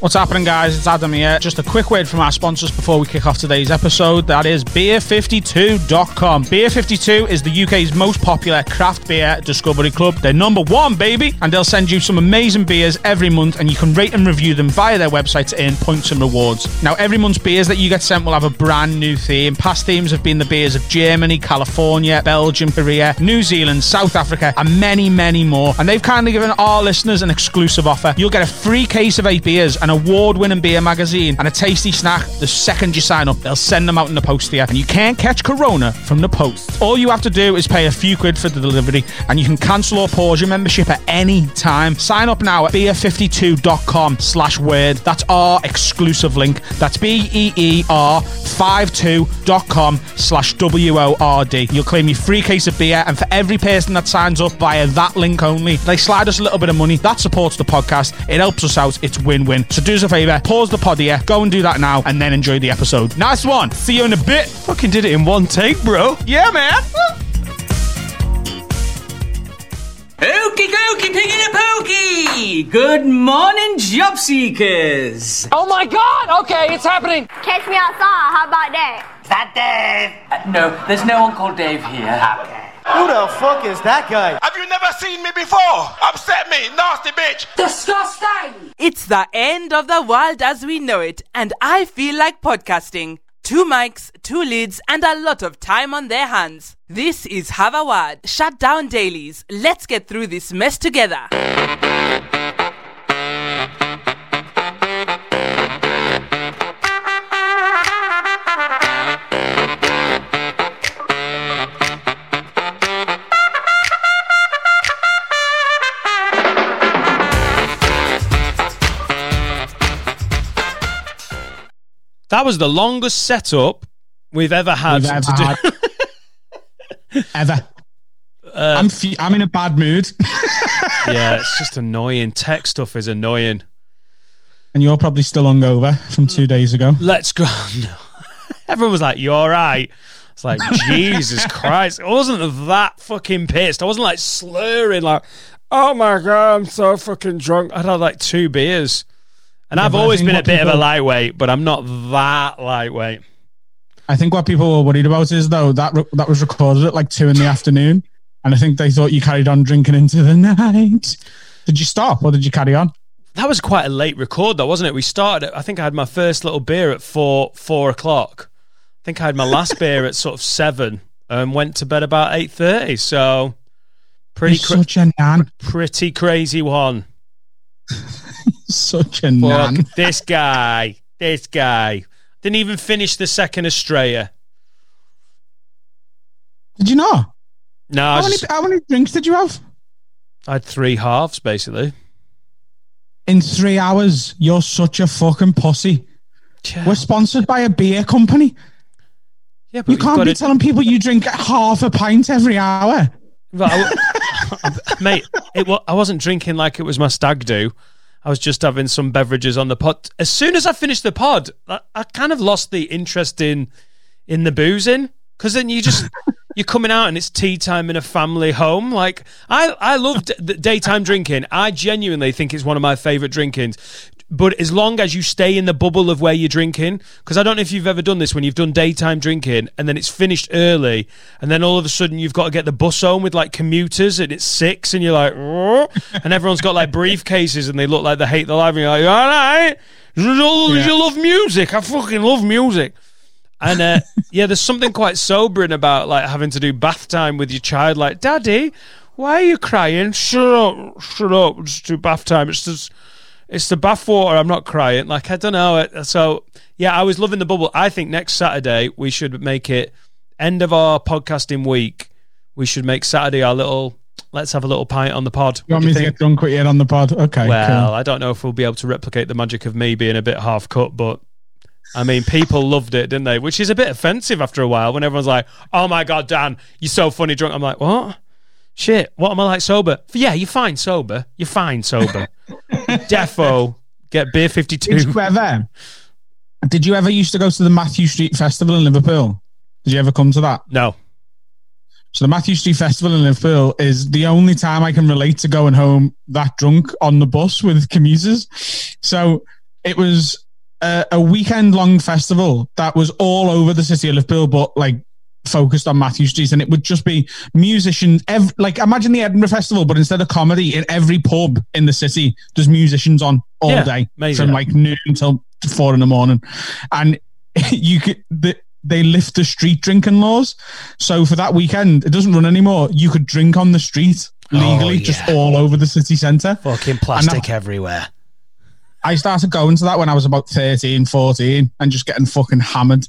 What's happening, guys? It's Adam here. Just a quick word from our sponsors before we kick off today's episode. That is beer52.com. Beer52 is the UK's most popular craft beer discovery club. They're number one, baby, and they'll send you some amazing beers every month, and you can rate and review them via their website to earn points and rewards. Now, every month's beers that you get sent will have a brand new theme. Past themes have been the beers of Germany, California, Belgium, Korea, New Zealand, South Africa, and many, many more. And they've kindly given our listeners an exclusive offer. You'll get a free case of eight beers and an award winning beer magazine, and a tasty snack the second you sign up. They'll send them out in the post and you can't catch Corona from the post. All you have to do is pay a few quid for the delivery, and you can cancel or pause your membership at any time. Sign up now at beer52.com slash word. That's our exclusive link. That's B-E-E-R 52.com slash W-O-R-D. You'll claim your free case of beer, and for every person that signs up via that link only, they slide us a little bit of money. That supports the podcast. It helps us out. It's win-win. So do us a favour, pause the pod here, go and do that now, and then enjoy the episode. Nice one. See you in a bit. Fucking did it in one take, bro. Yeah, man. Okie dokie, piggy the pokey! Good morning, job seekers! Oh my god! Okay, it's happening! Catch me outside. How about that? Is that Dave? Uh, no, there's no one called Dave here. Okay. Who the fuck is that guy? Have you never seen me before? Upset me, nasty bitch. Disgusting! It's the end of the world as we know it, and I feel like podcasting. Two mics, two leads, and a lot of time on their hands. This is Have a Word. Shut down dailies. Let's get through this mess together. That was the longest setup we've ever had We've ever had. Ever. Uh, I'm, fe- I'm in a bad mood, yeah, it's just annoying. Tech stuff is annoying. and you're probably still hungover from two days ago. Let's go. No. Everyone was like, "You're all right?" It's like Jesus Christ. I wasn't that fucking pissed. I wasn't like slurring like, "Oh my god, I'm so fucking drunk." I'd had like two beers, and Yeah, I've always been a bit of a lightweight, but I'm not that lightweight. I think what people were worried about is though that re- that was recorded at like two in the afternoon, and I think they thought you carried on drinking into the night. Did you stop or did you carry on? That was quite a late record, though, wasn't it? We started. At, I think I had my first little beer at four four o'clock. I think I had my last beer at sort of seven, and went to bed about eight thirty. So pretty cra- such a nan. pretty crazy one. Such a nan. This guy. This guy didn't even finish the second Australia. Did you know? No, I, How many, just, how many drinks did you have? I had three halves basically. In three hours, you're such a fucking pussy. We're sponsored by a beer company. yeah, but You you've can't got be to- telling people you drink half a pint every hour. But I w- mate, it, wa- I wasn't drinking like it was my stag do. I was just having some beverages on the pod. As soon as I finished the pod, I, I kind of lost the interest in in the boozing because then you just you're coming out and it's tea time in a family home. Like I I love d- the daytime drinking. I genuinely think it's one of my favorite drinkings. But as long as you stay in the bubble of where you're drinking, because I don't know if you've ever done this when you've done daytime drinking and then it's finished early, and then all of a sudden you've got to get the bus home with like commuters and it's six, and you're like, and everyone's got like briefcases and they look like they hate their life, and you're like, all right, you you love music, I fucking love music. And uh, yeah, there's something quite sobering about like having to do bath time with your child. Like, Daddy, why are you crying? Shut up, shut up. Just do bath time. It's just, it's the bath water. I'm not crying. Like, I don't know. So yeah, I was loving the bubble. I think next Saturday we should make it end of our podcasting week. We should make Saturday our little. Let's have a little pint on the pod. You want me to get drunk with you on the pod? Okay. Well, cool. I don't know if we'll be able to replicate the magic of me being a bit half cut, but I mean, people loved it, didn't they? Which is a bit offensive after a while when everyone's like, "Oh my god, Dan, you're so funny drunk." I'm like, "What? Shit, what am I like sober?" Yeah, you're fine sober. You're fine sober. Defo, get beer 52. Did you ever? Did you ever used to go to the Mathew Street Festival in Liverpool? Did you ever come to that? No, So the Mathew Street Festival in Liverpool is the only time I can relate to going home that drunk on the bus with commuters. So it was a, a weekend long festival that was all over the city of Liverpool, but like focused on Mathew Street, and it would just be musicians. Ev- like imagine the Edinburgh Festival, but instead of comedy, in every pub in the city, there's musicians on all Yeah, day amazing. from like noon until four in the morning, and you could. The, they lift the street drinking laws. So for that weekend, it doesn't run anymore. You could drink on the street legally, oh, just yeah. all over the city centre. Fucking plastic that- everywhere. I started going to that when I was about 13, 14 and just getting fucking hammered.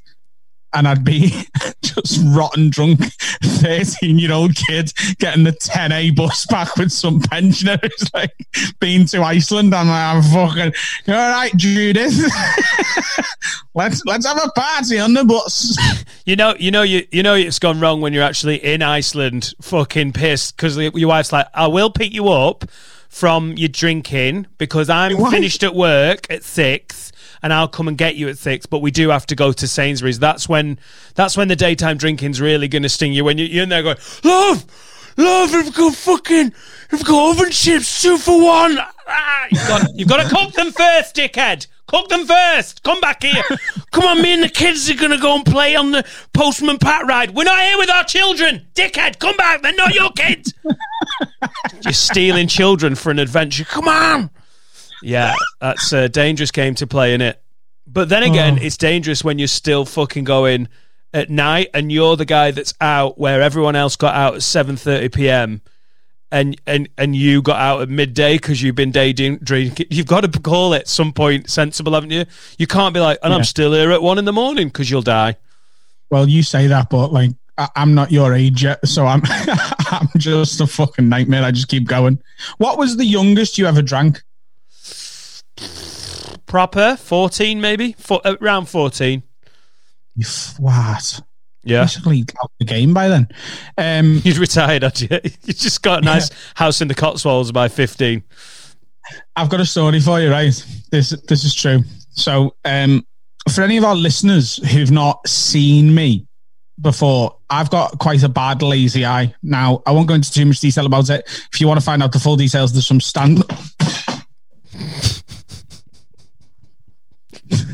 And I'd be just rotten drunk, 13 year old kid getting the 10A bus back with some pensioners, like been to Iceland. I'm like, I'm fucking, all right, Judith? let's, let's have a party on the bus. You know, you know, you you know it's gone wrong when you're actually in Iceland, fucking pissed because your wife's like, "I will pick you up from your drinking because I'm finished at work at six, and I'll come and get you at six. But we do have to go to Sainsbury's. That's when that's when the daytime drinking's really going to sting you when you, you're in there going, love, love, we've got fucking, we've got oven chips two for one. Ah, you've got you've got to cook them first, dickhead. Cook them first. Come back here. Come on, me and the kids are going to go and play on the Postman Pat ride. We're not here with our children. Dickhead, come back. They're not your kids. You're stealing children for an adventure. Come on. Yeah, that's a dangerous game to play, in it? But then again, Oh. it's dangerous when you're still fucking going at night and you're the guy that's out where everyone else got out at 7.30 p.m. And, and and you got out at midday because you've been day drinking. You've got to call it some point sensible, haven't you? You can't be like, and I'm still here at one in the morning because you'll die. Well, you say that, but like, I, I'm not your age yet, so I'm I'm just a fucking nightmare. I just keep going. What was the youngest you ever drank? Proper 14 maybe, Four, around 14. You what? Yeah, Basically out the game by then. Um, you'd retired, had you? You just got a nice house in the Cotswolds by 15. I've got a story for you, right? This this is true. So, um, for any of our listeners who've not seen me before, I've got quite a bad lazy eye. Now, I won't go into too much detail about it. If you want to find out the full details, there's some stand.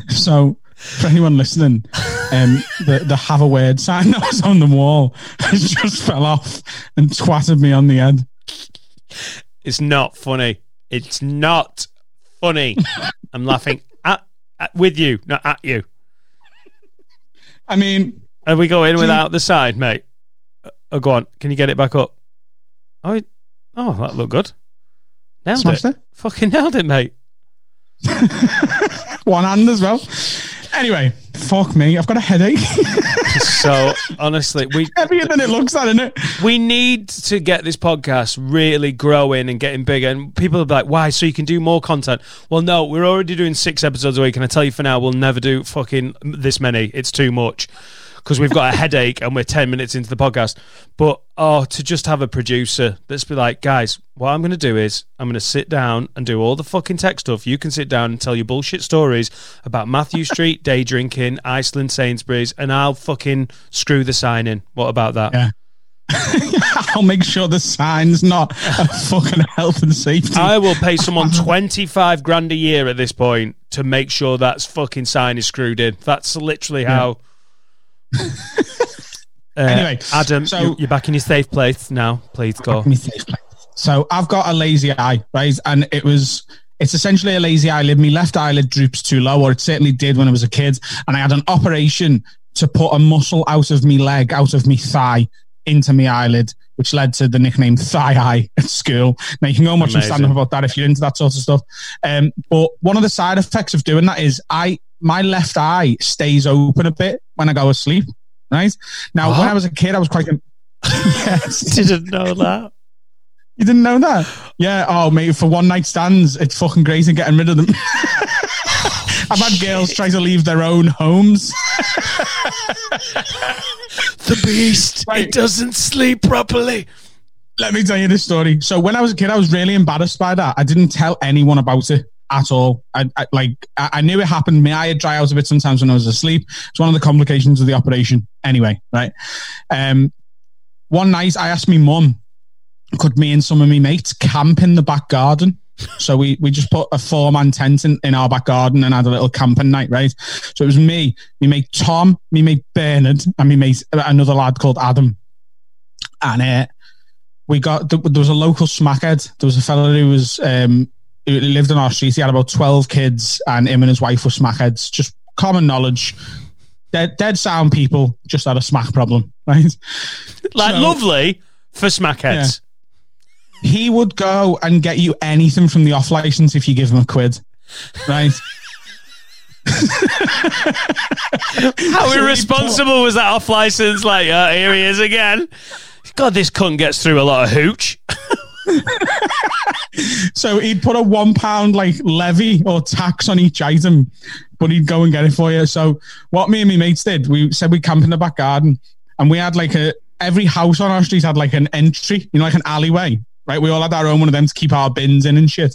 So, for anyone listening, um, the the have a word sign that was on the wall has just fell off and twatted me on the head. It's not funny. It's not funny. I'm laughing at, at with you, not at you. I mean, Are we going you- without the side, mate? Oh, go on. Can you get it back up? Oh, oh, that looked good. Nailed Smashed it. it. Fucking nailed it, mate. One hand as well. Anyway, fuck me. I've got a headache. So honestly, we Heavier than it looks, isn't it? we need to get this podcast really growing and getting bigger. And people are like, why? So you can do more content. Well, no, we're already doing six episodes a week. And I tell you for now, we'll never do fucking this many. It's too much because we've got a headache and we're 10 minutes into the podcast. But oh, to just have a producer that's be like, guys, what I'm going to do is I'm going to sit down and do all the fucking tech stuff. You can sit down and tell your bullshit stories about Mathew Street, day drinking, Iceland, Sainsbury's, and I'll fucking screw the sign in. What about that? Yeah. I'll make sure the sign's not a fucking health and safety. I will pay someone 25 grand a year at this point to make sure that fucking sign is screwed in. That's literally how. Uh, Anyway, Adam, so- you- you're back in your safe place now. Please go. Me. So I've got a lazy eye, right? And it was it's essentially a lazy eyelid. My left eyelid droops too low, or it certainly did when I was a kid. And I had an operation to put a muscle out of me leg, out of me thigh, into my eyelid, which led to the nickname Thigh Eye at school. Now you can go and watch some stand up about that if you're into that sort of stuff. Um, but one of the side effects of doing that is I my left eye stays open a bit when I go asleep. Right now, when I was a kid, I was quite. yes. Didn't know that. You didn't know that? Yeah. Oh, mate, for one night stands, it's fucking great and getting rid of them. I've had girls try to leave their own homes. The beast. Right. It doesn't sleep properly. Let me tell you this story. So when I was a kid, I was really embarrassed by that. I didn't tell anyone about it at all. I, I like I, I knew it happened. My eye dry out a bit sometimes when I was asleep. It's one of the complications of the operation. Anyway, right. Um, one night I asked my mum, could me and some of my mates camp in the back garden? So we, we just put a four man tent in, in our back garden and had a little camping night, right? So it was me, me mate Tom, me mate Bernard, and me mate another lad called Adam. And uh, we got there was a local smackhead. There was a fellow who was um, who lived on our street. He had about twelve kids, and him and his wife were smackheads. Just common knowledge. Dead, dead sound people just had a smack problem, right? Like So- lovely for smackheads. he would go and get you anything from the off license if you give him a quid, right? How irresponsible was that off license? Like, uh, here he is again. God, this cunt gets through a lot of hooch. So he'd put a one pound like levy or tax on each item, but he'd go and get it for you. So what me and my mates did, we said we'd camp in the back garden, and we had like a every house on our street had like an entry, you know, like an alleyway. Right, we all had our own one of them to keep our bins in and shit.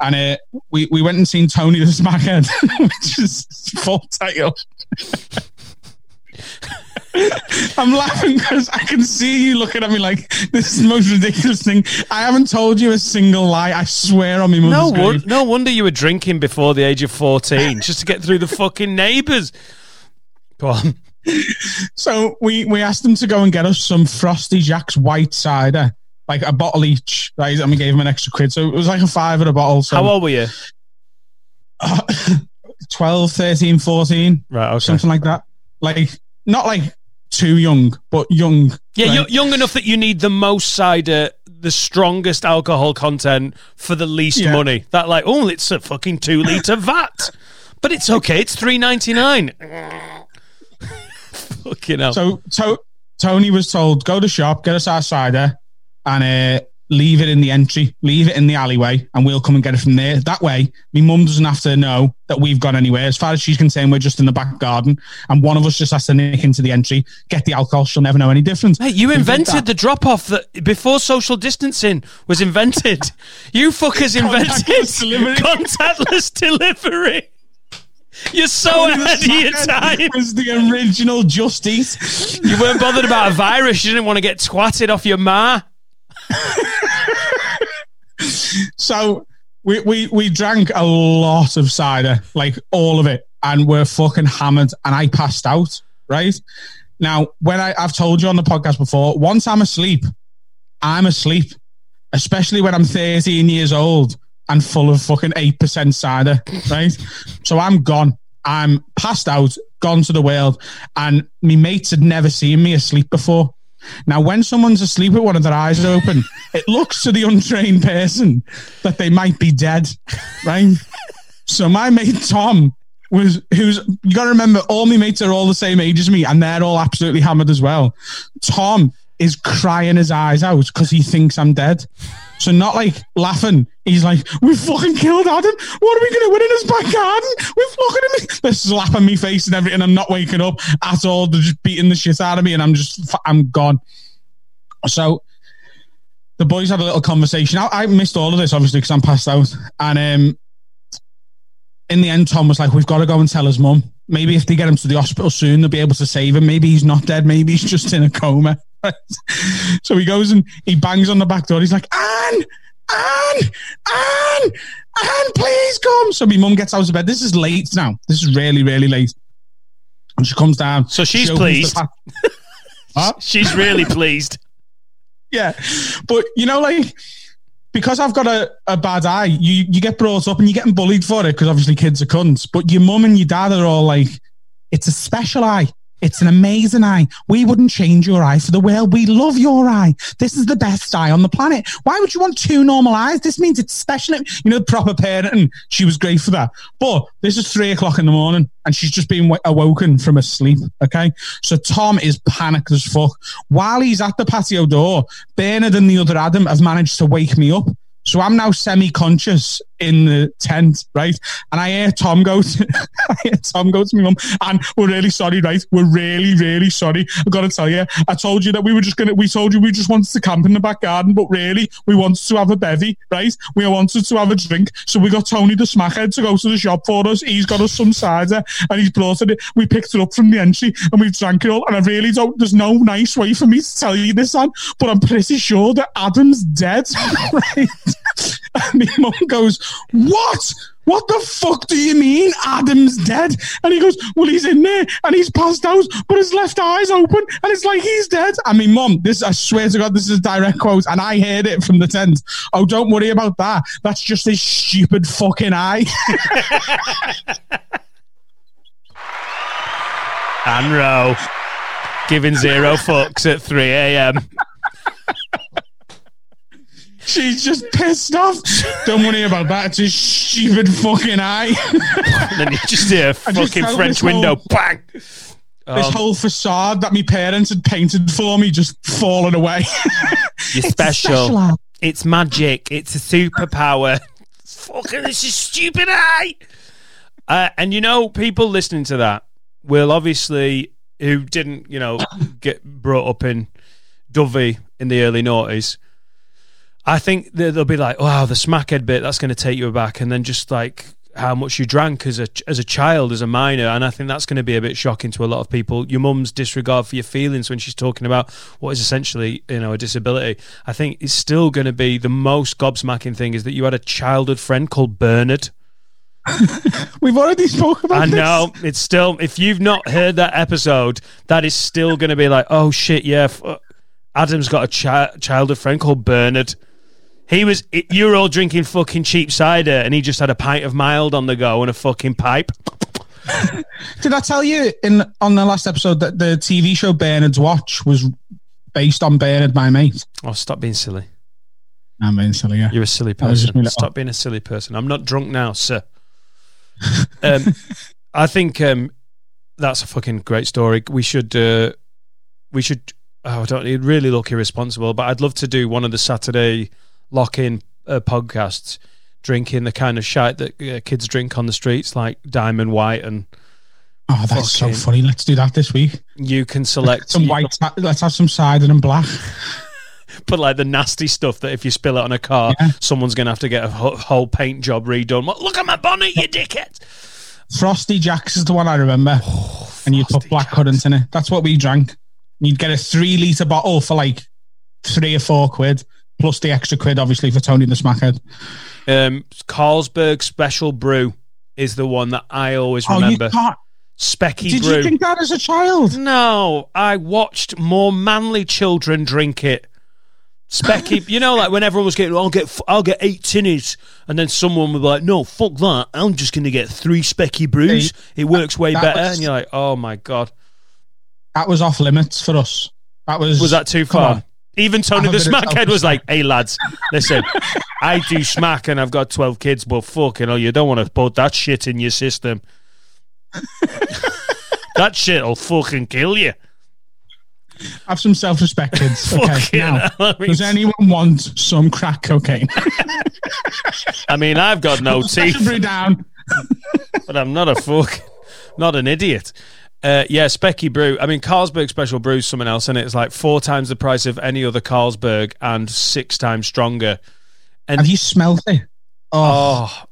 And uh, we we went and seen Tony the Smackhead, which is full title. I'm laughing because I can see you looking at me like this is the most ridiculous thing. I haven't told you a single lie. I swear on me mother's No, grave. no wonder you were drinking before the age of 14 just to get through the fucking neighbours. Go on. So we we asked them to go and get us some Frosty Jack's white cider, like a bottle each, right? And we gave them an extra quid. So it was like a five at a bottle. So How old were you? 12, 13, 14, Right, okay. something like that. Like not like too young, but young. Yeah, right? young enough that you need the most cider, the strongest alcohol content for the least Yeah. money. That like, oh, it's a fucking two liter vat, but it's okay. It's three ninety nine. fucking hell. So to- Tony was told, go to shop, get us our cider, and uh, leave it in the entry, leave it in the alleyway, and we'll come and get it from there. That way, my mum doesn't have to know that we've gone anywhere. As far as she's concerned, we're just in the back garden, and one of us just has to nick into the entry, get the alcohol. She'll never know any difference. Hey, you We invented the drop off that before social distancing was invented. you fuckers invented Contactless delivery. contactless delivery. You're so ahead of your time. Was the original Just Eat. You weren't bothered about a virus. You didn't want to get twatted off your ma. So we, we we drank a lot of cider, like all of it, and we're fucking hammered. And I passed out. Right now, when I, I've told you on the podcast before, once I'm asleep, I'm asleep. Especially when I'm 13 years old and full of fucking eight percent cider. Right, so I'm gone. I'm passed out, gone to the world, and me mates had never seen me asleep before. Now, when someone's asleep with one of their eyes open, it looks to the untrained person that they might be dead, right? so my mate Tom was who's you got to remember all my mates are all the same age as me and they're all absolutely hammered as well. Tom is crying his eyes out because he thinks I'm dead. So not like laughing. He's like, "We fucking killed Adam. What are we gonna win in his back garden? We're fucking him." They're slapping me face and everything. I'm not waking up at all. They're just beating the shit out of me, and I'm just, I'm gone. So the boys had a little conversation. I, I missed all of this obviously because I'm passed out. And um, in the end, Tom was like, "We've got to go and tell his mum. Maybe if they get him to the hospital soon, they'll be able to save him. Maybe he's not dead. Maybe he's just in a coma." So he goes and he bangs on the back door. He's like, "Anne, Anne, Anne, Anne, please come." So my mum gets out of bed. This is late now. This is really, really late. And she comes down. So she's She pleased. What? She's really pleased. yeah. But you know, like because I've got a, a bad eye, you you get brought up and you're getting bullied for it because obviously kids are cunts. But your mum and your dad are all like, it's a special eye. It's an amazing eye. We wouldn't change your eye for the world. We love your eye. This is the best eye on the planet. Why would you want two normal eyes? This means it's special. You know, proper parenting. She was great for that. But this is three o'clock in the morning and she's just been awoken from a sleep. Okay. So Tom is panicked as fuck. While he's at the patio door, Bernard and the other Adam have managed to wake me up. So I'm now semi-conscious in the tent, right? And I hear Tom go to, I hear Tom go to my mum, and we're really sorry, right? We're really, really sorry. I've got to tell you, I told you that we were just gonna, we told you we just wanted to camp in the back garden, but really, we wanted to have a bevy, right? We wanted to have a drink, so we got Tony the smackhead to go to the shop for us. He's got us some cider, and he's brought it. We picked it up from the entry, and we've drank it all. And I really don't. There's no nice way for me to tell you this, on, but I'm pretty sure that Adam's dead, right? And my mum goes, What? What the fuck do you mean Adam's dead? And he goes, Well, he's in there and he's passed out, but his left eye's open and it's like he's dead. I mean, mom, this, I swear to God, this is a direct quote. And I heard it from the tent. Oh, don't worry about that. That's just his stupid fucking eye. And row. Giving zero fucks at 3 a.m. She's just pissed off. Don't worry about that. It's his stupid fucking eye. Then you just hear a fucking felt French this window. whole- Bang! this Um, whole facade that my parents had painted for me just falling away. You're special. It's magic. It's a superpower. Fucking, this is stupid eye. Uh, and you know, people listening to that will obviously, who didn't, you know, get brought up in Dovey in the early noughties. I think they'll be like, "Wow, the smackhead bit that's going to take you back," and then just like how much you drank as a as a child, as a minor, and I think that's going to be a bit shocking to a lot of people. Your mum's disregard for your feelings when she's talking about what is essentially, you know, a disability. I think it's still going to be the most gobsmacking thing is that you had a childhood friend called Bernard. We've already spoke about I this. know it's still. If you've not heard that episode, that is still going to be like, oh shit, yeah. F- uh, Adam's got a chi- childhood friend called Bernard. He was. You were all drinking fucking cheap cider, and he just had a pint of mild on the go and a fucking pipe. Did I tell you in on the last episode that the TV show Bernard's Watch was based on Bernard, my mate? Oh, stop being silly. I'm being silly. Yeah. You're a silly That was just person. like, Stop being a silly person. I'm not drunk now, sir. um, I think um, that's a fucking great story. We should. Uh, we should. Oh, I don't. It'd really look irresponsible, but I'd love to do one of the Saturday lock-in uh, podcasts, drinking the kind of shite that uh, kids drink on the streets, like Diamond White, and Oh, that's so funny. Let's do that this week. you can select Some white. Let's have some cider and black. but like the nasty stuff that if you spill it on a car, Yeah. someone's gonna have to get a whole, paint job redone. Look at my bonnet, you dickhead. Frosty Jacks is the one I remember. and you put black Jacks. currant in it. That's what we drank. You'd get a three litre bottle for like three or four quid, plus the extra quid, obviously, for Tony the Smackhead. Um, Carlsberg Special Brew is the one that I always Oh, remember. Specky Did Brew. you drink that as a child? no, I watched more manly children drink it. Specky, you know, like when everyone was getting, I'll get, I'll get eight tinnies, and then someone would be like, no, fuck that, I'm just gonna get three Specky brews. It works way That better, was- and you're like, oh my god, That was off limits for us. That was. was that too far? Even Tony the Smackhead was like, hey lads, listen, I do smack and I've got 12 kids, but fucking hell, you don't want to put that shit in your system. that shit'll fucking kill you. Have some self respect, kids. Okay. Now, hell, I mean, does anyone want some crack cocaine? I mean, I've got no teeth, down. but I'm not a fuck, not an idiot. Uh, yeah, Specky Brew. I mean, Carlsberg Special Brew is something else, and it's like four times the price of any other Carlsberg and six times stronger. And Have you smelled it? Oh, Oh,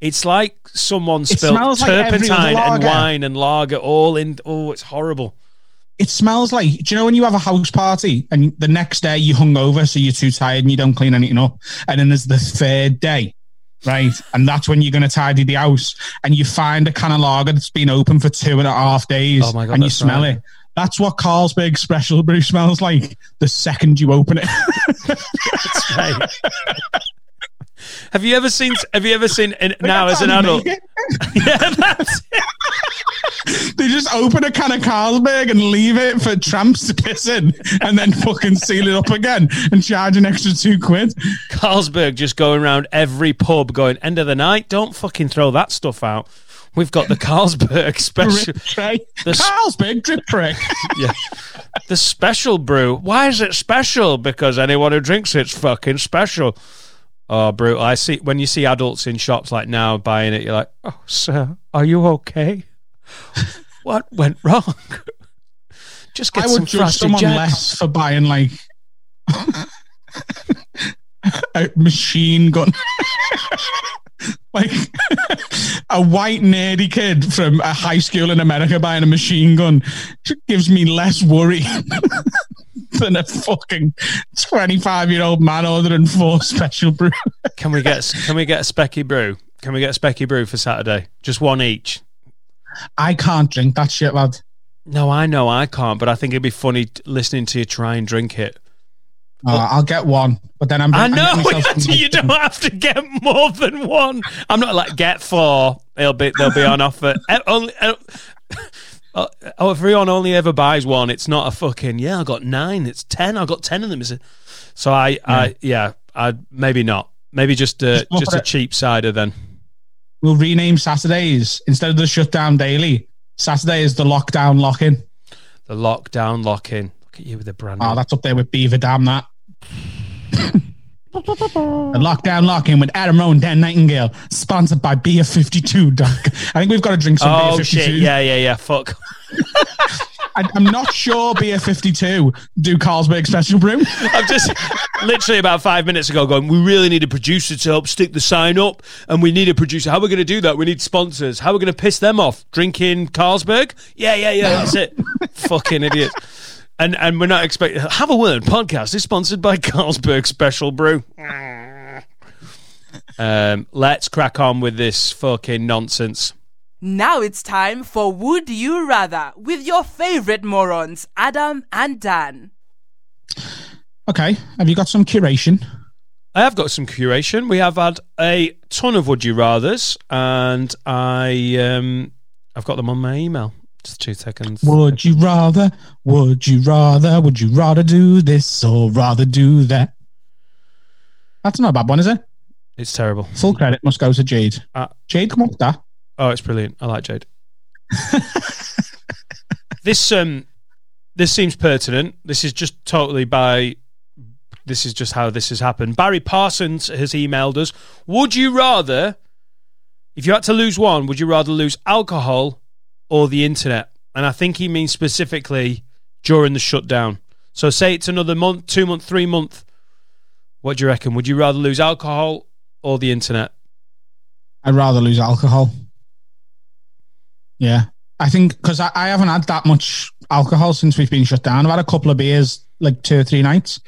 it's like someone It spilled like turpentine and wine and lager all in. Oh, it's horrible. it smells like. Do you know when you have a house party and the next day you hung over, so you're too tired and you don't clean anything up, and then there's the third day, right? And that's when you're going to tidy the house, and you find a can of lager that's been open for two and a half days, Oh my God, and you smell right. it. That's what Carlsberg Special Brew smells like the second you open it. That's right. Have you ever seen? Have you ever seen? In, now as an adult, yeah, that's it. They just open a can of Carlsberg and leave it for tramps to piss in, and then fucking seal it up again and charge an extra two quid. Carlsberg just going around every pub, going end of the night. Don't fucking throw that stuff out. We've got the Carlsberg special. The Carlsberg drip yeah. The special brew. Why is it special? Because anyone who drinks it's fucking special. Oh, brutal. I see when you see adults in shops like now buying it, you're like, oh, sir, are you okay? what went wrong? Just get I some would judge someone jacks. less for buying like a machine gun. like a white nerdy kid from a high school in America buying a machine gun gives me less worry than a fucking twenty-five-year-old man ordering four special brew. Can we get can we get a specky brew? Can we get a specky brew for Saturday? Just one each. I can't drink that shit, lad. No, I know I can't, but I think it'd be funny t- listening to you try and drink it. Uh, I'll get one, but then I'm. I I'm know getting you don't have to get more than one. I'm not like get four. They'll be they'll be on offer. Eh, Only, eh, oh, oh, if everyone only ever buys one, it's not a fucking yeah. I got nine. It's ten. I got ten of them. Is it? So I, I yeah, I maybe not. Maybe just uh, Just just a it. cheap cider then. We'll rename Saturdays instead of the shutdown daily. Saturday is the lockdown lock-in. The lockdown lock in. Look at you with the brand. Oh, that's up there with Beaver Dam. That. the lockdown lock-in with Adam Rowan, Dan Nightingale, sponsored by Beer Fifty Two. Doc, I think we've got to drink some oh, Beer oh Fifty Two. shit! Yeah, yeah, yeah. Fuck. I, I'm not sure Beer Fifty Two do Carlsberg Special Brew. I've just literally about five minutes ago going, we really need a producer to help stick the sign up, and we need a producer. How are we going to do that? We need sponsors. How are we going to piss them off? Drinking Carlsberg? Yeah, yeah, yeah. That's it. Fucking idiot. And and we're not expecting. Have a word. Podcast is sponsored by Carlsberg Special Brew. Um, let's crack on with this fucking nonsense. Now it's time for Would You Rather with your favorite morons, Adam and Dan. Okay, have you got some curation? I have got some curation. We have had a ton of would you rather's, and I um, I've got them on my email. Just two seconds. Would you rather? Would you rather? Would you rather do this or rather do that? That's not a bad one, is it? It's terrible. Full credit must go to Jade. Uh, Jade, come up with that. Oh, it's brilliant. I like Jade. this um, this seems pertinent. This is just totally by. This is just how this has happened. Barry Parsons has emailed us. Would you rather, if you had to lose one, would you rather lose alcohol or the internet? And I think he means specifically during the shutdown. So say it's another month, two month, three month. What do you reckon? Would you rather lose alcohol or the internet? I'd rather lose alcohol. Yeah. I think because I, I haven't had that much alcohol since we've been shut down. I've had a couple of beers like two or three nights.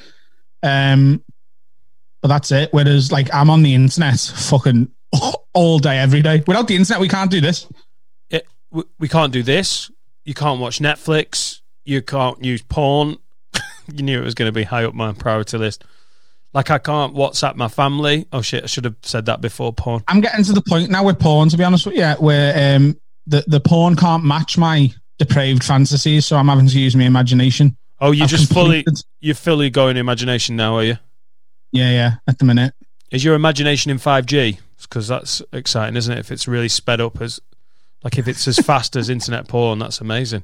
Um, but that's it. Whereas like I'm on the internet fucking all day, every day. Without the internet, we can't do this. We, we can't do this. You can't watch Netflix. You can't use porn. you knew it was going to be high up my priority list. Like I can't WhatsApp my family. Oh shit! I should have said that before porn. I'm getting to the point now with porn, to be honest with you, where um, the, the porn can't match my depraved fantasies. So I'm having to use my imagination. Oh, you I've just fully you're fully going imagination now, are you? Yeah, yeah, at the minute. Is your imagination in five G? Because that's exciting, isn't it? If it's really sped up as, like if it's as fast as internet porn, that's amazing.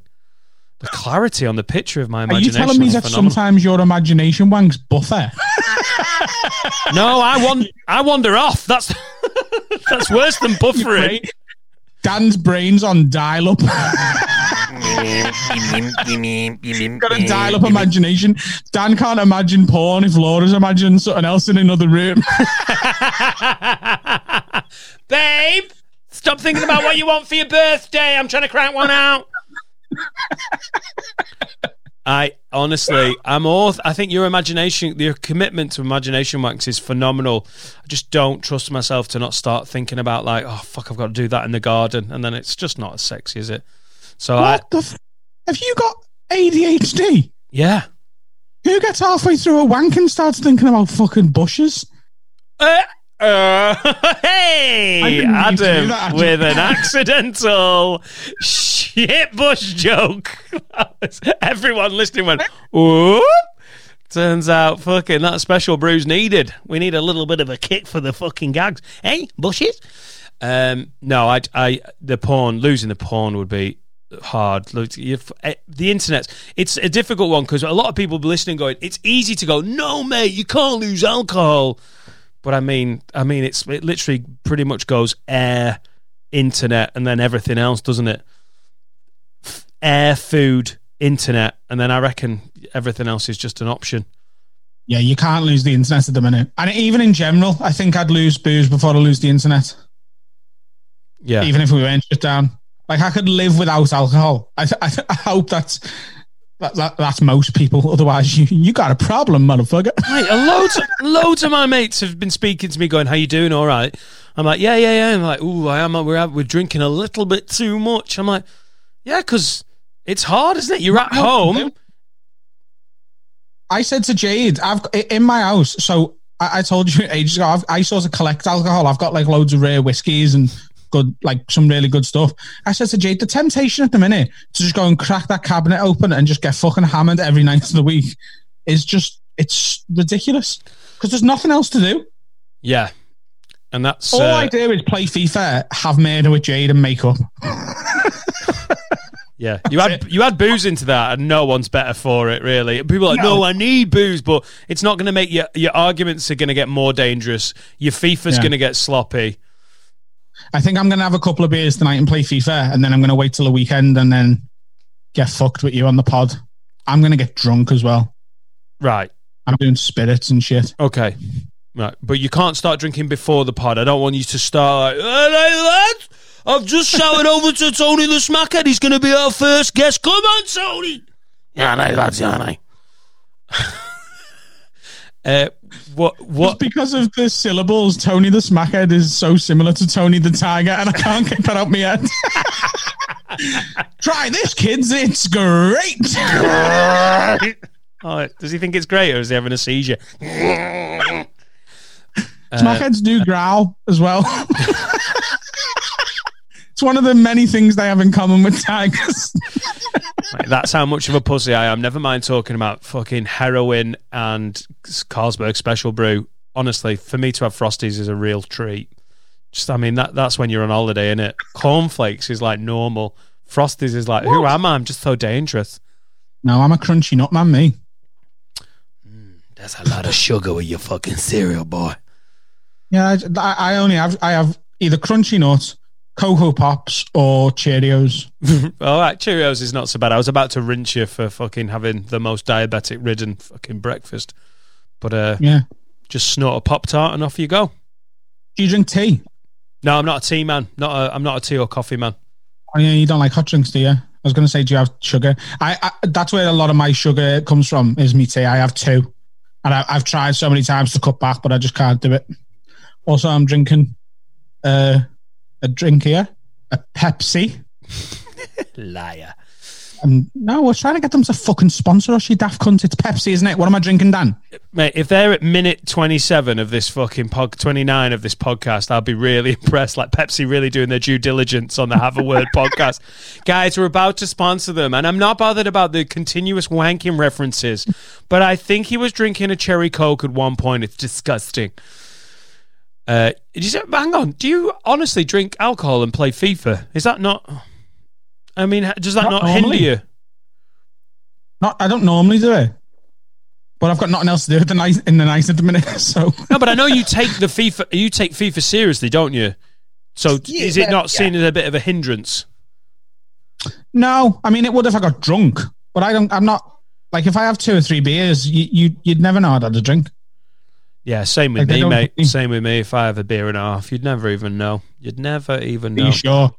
The clarity on the picture of my imagination. Are you telling me that phenomenal. sometimes your imagination wanks buffer? No, I want I wander off. That's that's worse than buffering. Brain- Dan's brains on dial up. Got a dial up imagination. Dan can't imagine porn if Laura's imagining something else in another room. Babe, stop thinking about what you want for your birthday. I'm trying to crank one out. I honestly, I'm all. I think your imagination, your commitment to imagination wax is phenomenal. I just don't trust myself to not start thinking about like, oh fuck, I've got to do that in the garden, and then it's just not as sexy, is it? So I, what the? F- have you got ADHD? yeah. Who gets halfway through a wank and starts thinking about fucking bushes? Uh, uh, hey, didn't mean to do Adam, that. with an accidental shit bush joke. Everyone listening went, whoop. Turns out, fucking, that special brew's needed. We need a little bit of a kick for the fucking gags. Hey, bushes? Um, no, I, I, the porn, losing the porn would be hard. Look, eh, the internet, it's a difficult one because a lot of people be listening going, it's easy to go, no, mate, you can't lose alcohol. But I mean, I mean, it's it literally pretty much goes air, internet, and then everything else, doesn't it? Air, food, internet, and then I reckon everything else is just an option. Yeah, you can't lose the internet at the minute. And even in general, I think I'd lose booze before I lose the internet. Yeah, Even if we weren't shut down. Like I could live without alcohol. I, I, I hope that's that, that, that's most people. Otherwise, you you got a problem, motherfucker. Mate, loads, loads of my mates have been speaking to me, going, "How you doing? All right." I'm like, "Yeah, yeah, yeah." And they're like, "Ooh, I am. We're we're drinking a little bit too much." I'm like, "Yeah, because it's hard, isn't it? You're at home." I said to Jade, I've got- in my house. So I, I told you ages ago, I've, I sort of collect alcohol. I've got like loads of rare whiskies and good, like some really good stuff. I said to Jade, the temptation at the minute to just go and crack that cabinet open and just get fucking hammered every night of the week is just it's ridiculous because there's nothing else to do. Yeah, and that's All uh, I do is play FIFA, have murder with Jade, and make up. Yeah, you add you add booze into that, and no one's better for it. Really, people are like, no, I need booze, but it's not going to make your your arguments are going to get more dangerous. Your FIFA's Yeah. going to get sloppy. I think I'm going to have a couple of beers tonight and play FIFA, and then I'm going to wait till the weekend and then get fucked with you on the pod. I'm going to get drunk as well. Right. I'm doing spirits and shit. Okay. Right, but you can't start drinking before the pod. I don't want you to start like, hey, lads, I've just shouted over to Tony the Smackhead. He's going to be our first guest. Come on, Tony. Yeah, I know, lads, yeah, no. Uh, what? What? Just because of the syllables, Tony the Smackhead is so similar to Tony the Tiger, and I can't get that out my head. Try this, kids. It's great. Oh, does he think it's great, or is he having a seizure? Smackheads do growl as well. it's one of the many things they have in common with tigers. Right, that's how much of a pussy I am. Never mind talking about fucking heroin and Carlsberg Special Brew. Honestly, for me to have Frosties is a real treat. Just, I mean, that that's when you're on holiday, isn't it? Cornflakes is like normal. Frosties is like, who am I? I'm just so dangerous. no, I'm a crunchy nut man, me. Mm, There's a lot of sugar with your fucking cereal, boy. Yeah, I, I only have I have either crunchy nut, cocoa pops, or Cheerios. All right, Cheerios is not so bad. I was about to rinse you for fucking having the most diabetic ridden fucking breakfast, but uh, Yeah. just snort a pop tart and off you go. Do you drink tea? No, I'm not a tea man. Not a, I'm not a tea or coffee man. Oh, yeah, you don't like hot drinks, do you? I was going to say, do you have sugar? I, I that's where a lot of my sugar comes from. Is me tea. I have two, and I, I've tried so many times to cut back, but I just can't do it. Also, I'm drinking uh, a drink here, a Pepsi. Liar. Um, no, we're trying to get them to fucking sponsor us. You daft cunt. It's Pepsi, isn't it? What am I drinking, Dan? Mate, if they're at minute 27 of this fucking pod, 29 of this podcast, I'll be really impressed. Like Pepsi really doing their due diligence on the Have a Word podcast. Guys, we're about to sponsor them, and I'm not bothered about the continuous wanking references, but I think he was drinking a cherry coke at one point. It's disgusting. Uh, you say, hang on, do you honestly drink alcohol and play FIFA? Is that not. I mean, does that Not not, hinder you? Not, I don't normally do it, but I've got nothing else to do at the night in the night at the minute. So No, but I know you take the FIFA. You take FIFA seriously, don't you? So Yeah, is it not seen as a bit of a hindrance? no, I mean it would if I got drunk, but I don't. I'm not like if I have two or three beers, you, you you'd never know I'd had a drink. Yeah, same with Like, me, mate. Same with me. If I have a beer and a half, you'd never even know. You'd never even Are know. you sure?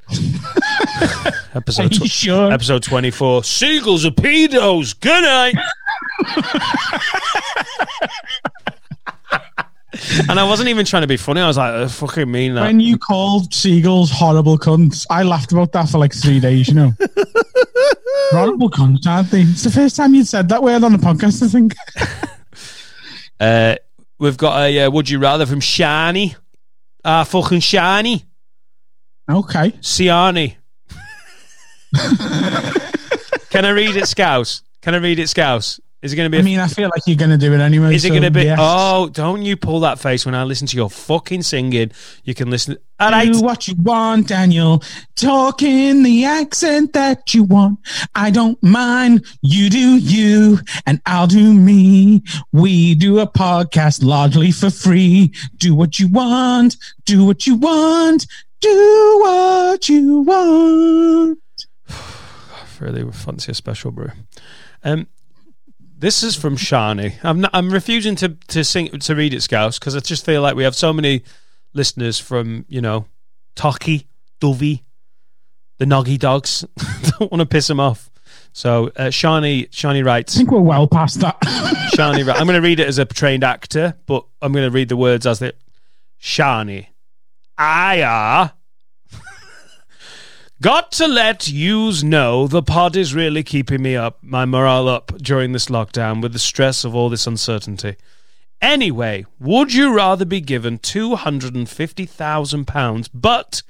Episode Are you tw- sure? Episode twenty four. Seagulls are pedos. Good night. and I wasn't even trying to be funny. I was like, "Uh, fucking mean that. When you called seagulls horrible cunts, I laughed about that for like three days. You know, horrible cunts, aren't they? It's the first time you'd said that word on the podcast. I think. Uh, we've got a uh, would you rather from Shani. Ah, fucking Shani. Okay. Siani. Can I read it, Scouse? Can I read it, Scouse? Is it going to be? I mean, I feel like you're going to do it anyway. is it going to be? yes. Oh, don't you pull that face when I listen to your fucking singing. You can listen. All right. Do what you want, Daniel. Talk in the accent that you want. I don't mind. You do you, and I'll do me. We do a podcast largely for free. Do what you want. Do what you want. Do what you want. really fancy a special brew. Um, this is from Shani. I'm not, I'm refusing to to sing to read it, Scouse, because I just feel like we have so many listeners from you know, Tocky, Dovey, the Noggy Dogs. Don't want to piss them off. So uh, Shani, Shani I think we're well past that. Shani, I'm going to read it as a trained actor, but I'm going to read the words as they. Shani, I are. Got to let yous know the pod is really keeping me up, my morale up during this lockdown with the stress of all this uncertainty. Anyway, would you rather be given £250,000, but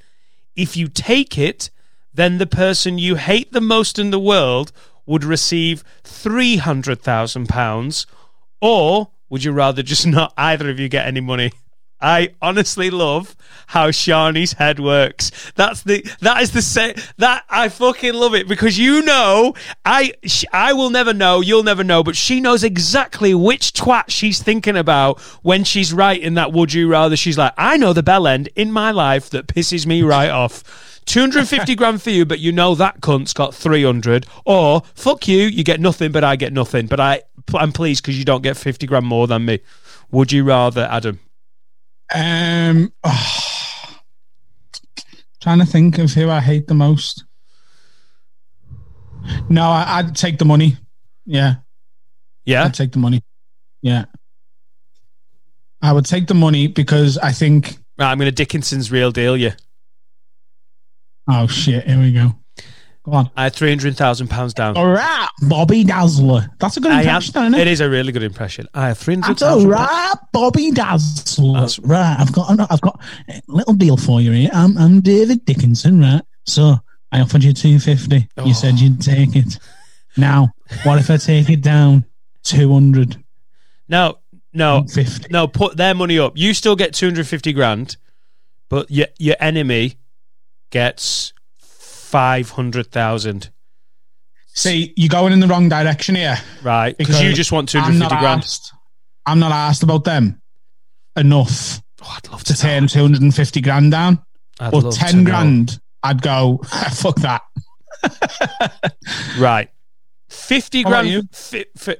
if you take it, then the person you hate the most in the world would receive £300,000? Or would you rather just not either of you get any money? I honestly love how Shani's head works. That's the that is the say that I fucking love it because you know I I will never know you'll never know but she knows exactly which twat she's thinking about when she's writing that would you rather. She's like I know the bell end in my life that pisses me right off. 250 grand for you but you know that cunt's got 300 or fuck you you get nothing but I get nothing. But I I'm pleased because you don't get 50 grand more than me. Would you rather Adam Um, trying to think of who I hate the most. No, I, I'd take the money. Yeah, yeah I'd take the money. Yeah, I would take the money because I think. I'm going to Dickinson's real deal yeah. Oh shit! Here we go. Go on. I had three hundred thousand pounds down. All right, Bobby Dazzler. That's a good I impression, isn't it? it is a really good impression. I have three hundred That's all Bobby Dazzler. That's- right. I've got, I've got a little deal for you here. I'm, I'm David Dickinson, right? So I offered you two fifty. Oh. You said oh. you'd take it. Now, what if I take it down two hundred No, no, fifty? no. Put their money up. You still get two hundred fifty grand, but your your enemy gets five hundred thousand. See, you're going in the wrong direction here. Right, because you just want two I'm not grand. asked- I'm not asked about them enough Oh, I'd love to to turn two hundred and fifty grand down. I'd love to ten know. grand, I'd go. Fuck that. Right, fifty How grand. Fi, fi,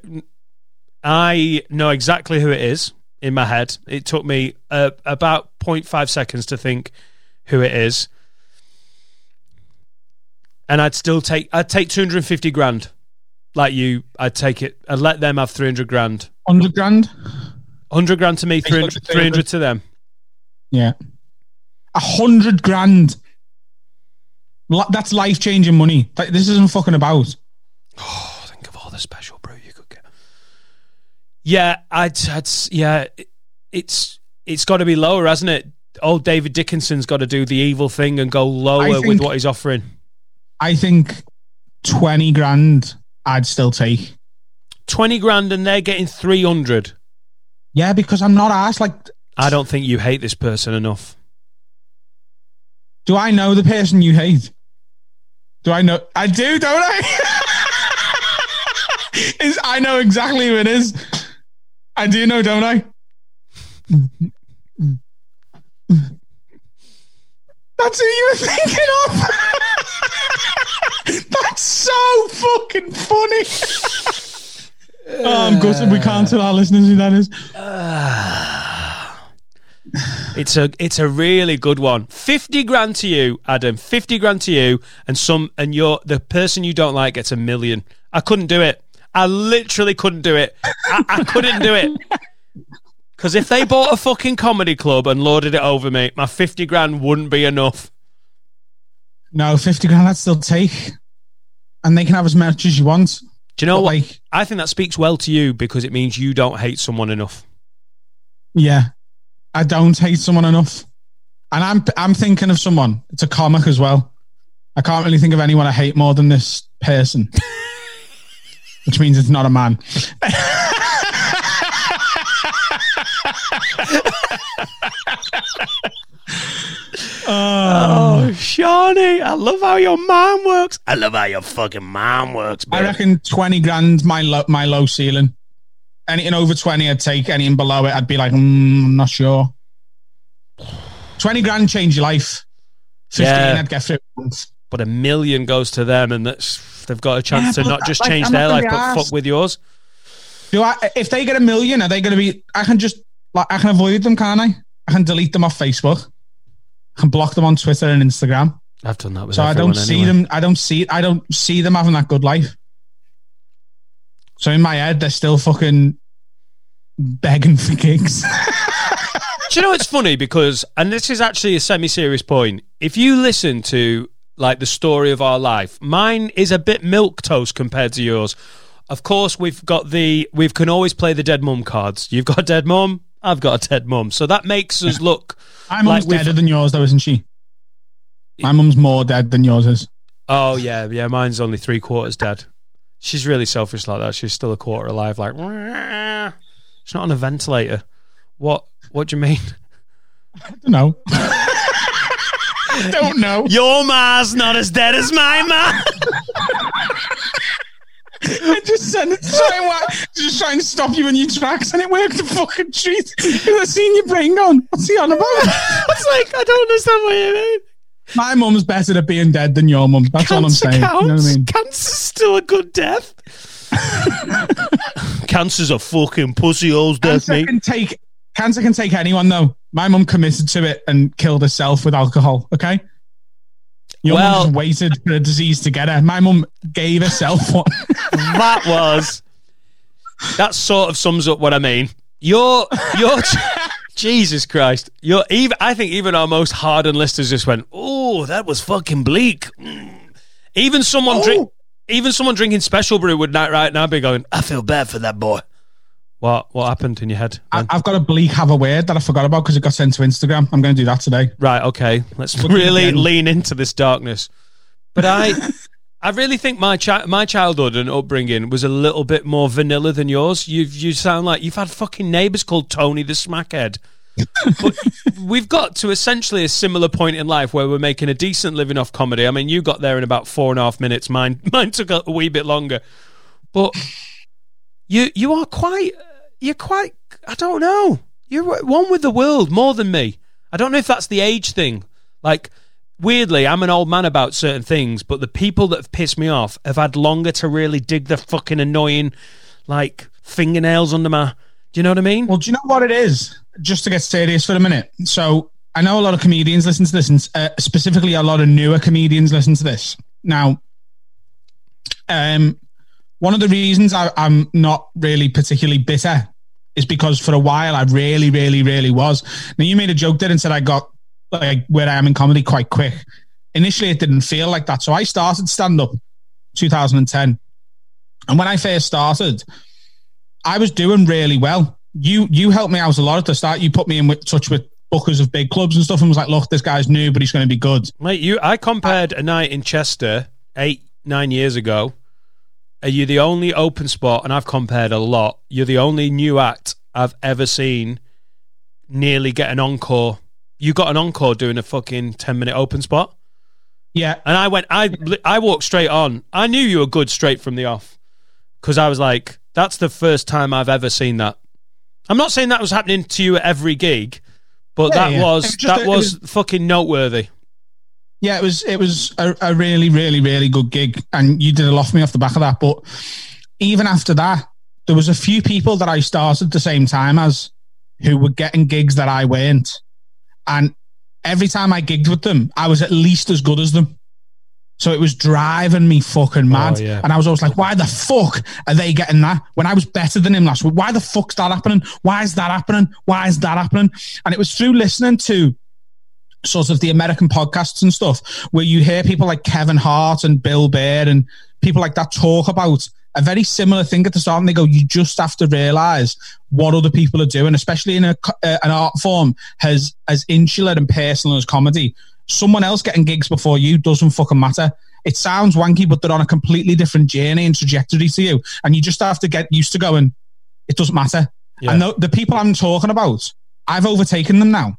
I know exactly who it is in my head. It took me uh, about 0.5 seconds to think who it is, and I'd still take. I'd take two hundred fifty grand, like you. I'd take it. I'd let them have three hundred grand. Hundred grand. Hundred grand to me, 300, 300 to them. Yeah. A hundred grand. That's life changing money. Like, this isn't fucking about. Oh, think of all the special brew you could get. Yeah, I'd, I'd yeah, it- it's it's got to be lower, hasn't it? Old David Dickinson's got to do the evil thing and go lower with what he's offering. I think 20 grand I'd still take. Twenty grand, and they're getting three hundred. Yeah, because I'm not asked. Like, I don't think you hate this person enough. do I know the person you hate? Do I know? I do, don't I? is I know exactly who it is. I do know, don't I? That's who you were thinking of. That's so fucking funny. Um, oh, I'm gutted we can't tell our listeners who that is. It's a it's a really good one. Fifty grand to you, Adam. Fifty grand to you, and some and your the person you don't like gets a million. I couldn't do it. I literally couldn't do it. I, I couldn't do it. Because if they bought a fucking comedy club and lorded it over me, my fifty grand wouldn't be enough. No, 50 grand I'd still take. And they can have as much as you want. Do you know But, what? like- I think that speaks well to you because it means you don't hate someone enough. Yeah. I don't hate someone enough. And I'm I'm thinking of someone. It's a comic as well. I can't really think of anyone I hate more than this person. Which means it's not a man. Oh, Shani, I love how your mom works. I love how your fucking mom works, I reckon 20 grand my low, my low ceiling. Anything over 20 I'd take. Anything below it I'd be like, mm, I'm not sure. 20 grand change your life. 15 Yeah. I'd get through. but a million goes to them, and that's they've got a chance Yeah, to not just like, change I'm their not life, but be fuck with yours. Do I, if they get a million, are they going to be? I can just like I can avoid them, can't I? I can delete them off Facebook. I can block them on Twitter and Instagram. I've done that with So I don't see anyway. them. I don't see. I don't see them having that good life. So in my head, they're still fucking begging for gigs. Do you know it's funny because, and this is actually a semi-serious point. If you listen to like the story of our life, mine is a bit milk toast compared to yours. Of course, we've got the we can always play the dead mum cards. You've got a dead mum. I've got a dead mum. So that makes us look. My mum's like deader than yours, though, isn't she? My mum's more dead than yours is. Oh yeah, yeah. Mine's only three quarters dead. She's really selfish like that. She's still a quarter alive. Like she's not on a ventilator. What? What do you mean? I don't know. I don't know. Your ma's not as dead as my ma. I just sent it to try and wa- just trying to stop you in your tracks, and it worked a fucking treat. Because I seen your brain going, what's he on about? it's like I don't understand what you mean. My mum's better at being dead than your mum. That's all I'm saying. counts. You know what I mean? Cancer's still a good death. Cancer's a fucking pussy hole's death, Cancer mate. can take cancer can take anyone though. My mum committed to it and killed herself with alcohol. Okay. Your Well- mum just waited for a disease to get her. My mum gave herself one. that was that sort of sums up what I mean. Your your Jesus Christ. Your even I think even our most hardened listeners just went, "Oh, that was fucking bleak." Mm. Even someone drink even someone drinking special brew would not right now be going, "I feel bad for that boy." What what happened in your head? I, I've got a bleak have a word that I forgot about because it got sent to Instagram. I'm going to do that today. Right, okay. Let's Look at really lean into this darkness. But I I really think my chi- my childhood and upbringing was a little bit more vanilla than yours. You you sound like you've had fucking neighbors called Tony the Smackhead. but we've got to essentially a similar point in life where we're making a decent living off comedy. I mean, you got there in about four and a half minutes. Mine mine took a wee bit longer. But you you are quite you're quite I don't know. You're one with the world more than me. I don't know if that's the age thing. Like weirdly, I'm an old man about certain things, but the people that have pissed me off have had longer to really dig the fucking annoying like fingernails under my do you know what I mean? Well, do you know what it is? Just to get serious for a minute. So I know a lot of comedians listen to this, and uh, specifically a lot of newer comedians listen to this. Now, um, one of the reasons I, I'm not really particularly bitter is because for a while I really, really, really was. Now you made a joke there and said I got like where I am in comedy quite quick. Initially, it didn't feel like that, so I started stand up 2010, and when I first started, I was doing really well. You you helped me out a lot at the start. You put me in with, touch with bookers of big clubs and stuff, and was like, "Look, this guy's new, but he's going to be good." Mate, you I compared a night in Chester eight, nine years ago. Are you the only open spot, and I've compared a lot, you're the only new act I've ever seen nearly get an encore. You got an encore doing a fucking ten minute open spot. Yeah, And I went, I I walked straight on. I knew you were good straight from the off because I was like, that's the first time I've ever seen that. I'm not saying that was happening to you at every gig, but Yeah, that yeah. was was that a- was, was- fucking noteworthy. Yeah, it was it was a, a really, really, really good gig, and you did a lot for me off the back of that. But even after that, there was a few people that I started at the same time as who were getting gigs that I weren't, and every time I gigged with them, I was at least as good as them. So it was driving me fucking oh, mad. Oh, yeah. And I was always like, why the fuck are they getting that? When I was better than him last week, why the fuck's that happening? Why is that happening? Why is that happening? And it was through listening to sort of the American podcasts and stuff where you hear people like Kevin Hart and Bill Burr and people like that talk about a very similar thing at the start and they go you just have to realize what other people are doing especially in a, uh, an art form as as insular and personal as comedy. Someone else getting gigs before you doesn't fucking matter. It sounds wanky but they're on a completely different journey and trajectory to you and you just have to get used to going it doesn't matter. Yeah. and the, the people i'm talking about i've overtaken them now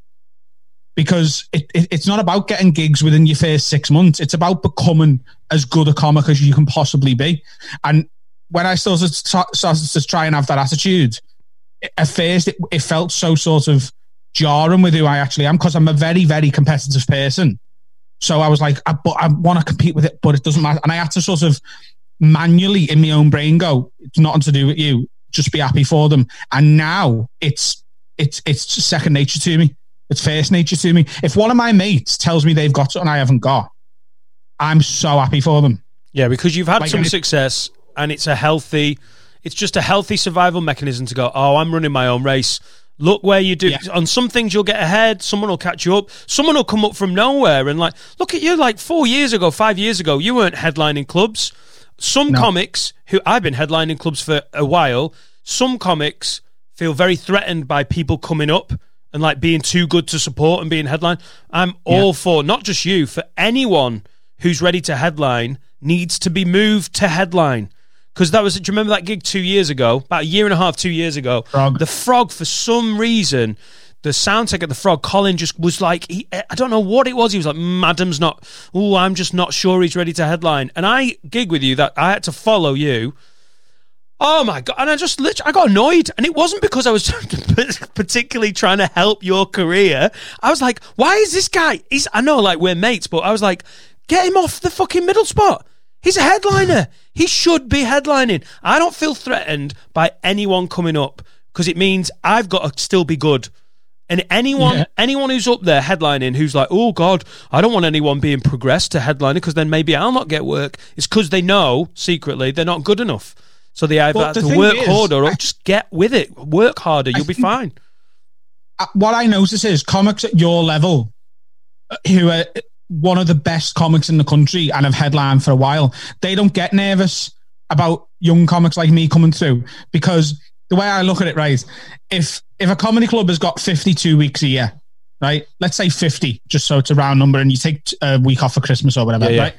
because it, it, it's not about getting gigs within your first six months. It's about becoming as good a comic as you can possibly be. And when I started to, started to try and have that attitude, at first it, it felt so sort of jarring with who I actually am because I'm a very, very competitive person. So I was like, I, but I want to compete with it, but it doesn't matter. And I had to sort of manually in my own brain go, it's nothing to do with you. Just be happy for them. And now it's it's it's second nature to me. It's first nature to me. If one of my mates tells me they've got something I haven't got, I'm so happy for them. Yeah, because you've had Like, some success and it's a healthy It's just a healthy survival mechanism to go, oh, I'm running my own race. Look where you do. Yeah. On some things, you'll get ahead. Someone will catch you up. Someone will come up from nowhere and like, look at you. Like four years ago, five years ago, you weren't headlining clubs. Some No. comics who I've been headlining clubs for a while. Some comics feel very threatened by people coming up and like being too good to support and being headline. I'm all for not just you, for anyone who's ready to headline needs to be moved to headline. Because that was, do you remember that gig two years ago? About a year and a half, two years ago. Frog. The Frog, for some reason, the sound tech at the Frog, Colin just was like, he, eh, I don't know what it was. He was like, Madam's not, oh, I'm just not sure he's ready to headline. And I gig with you that I had to follow you. Oh my god! And I just literally, I got annoyed, and it wasn't because I was particularly trying to help your career. I was like, "Why is this guy?" He's, I know, like we're mates, but I was like, "Get him off the fucking middle spot. He's a headliner. he should be headlining." I don't feel threatened by anyone coming up because it means I've got to still be good. And anyone, Yeah. anyone who's up there headlining, who's like, "Oh God, I don't want anyone being progressed to headlining because then maybe I'll not get work." It's because they know secretly they're not good enough. So they either have the to work is, harder or I- just get with it. Work harder, you'll be fine. Uh, what I notice is comics at your level, uh, who are one of the best comics in the country and have headlined for a while, they don't get nervous about young comics like me coming through because the way I look at it, right, if if a comedy club has got 52 weeks a year, right, let's say 50, just so it's a round number, and you take a week off for Christmas or whatever, Yeah, yeah. right?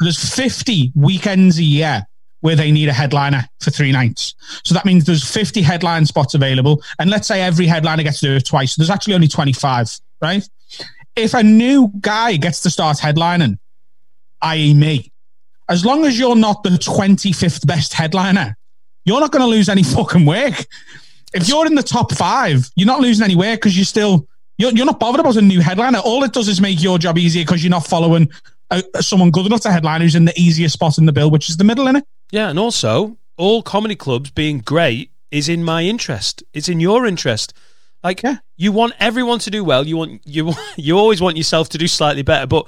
There's 50 weekends a year where they need a headliner for three nights. So that means there's 50 headline spots available. And let's say every headliner gets to do it twice. So there's actually only 25, right? If a new guy gets to start headlining, i.e., me, as long as you're not the 25th best headliner, you're not going to lose any fucking work. If you're in the top five, you're not losing any work because you're still, you're, you're not bothered about a new headliner. All it does is make your job easier because you're not following uh someone good enough to headline who's in the easiest spot in the bill, which is the middle, innit? Yeah, and also all comedy clubs being great is in my interest. It's in your interest. Like Yeah. you want everyone to do well. You want you you always want yourself to do slightly better. But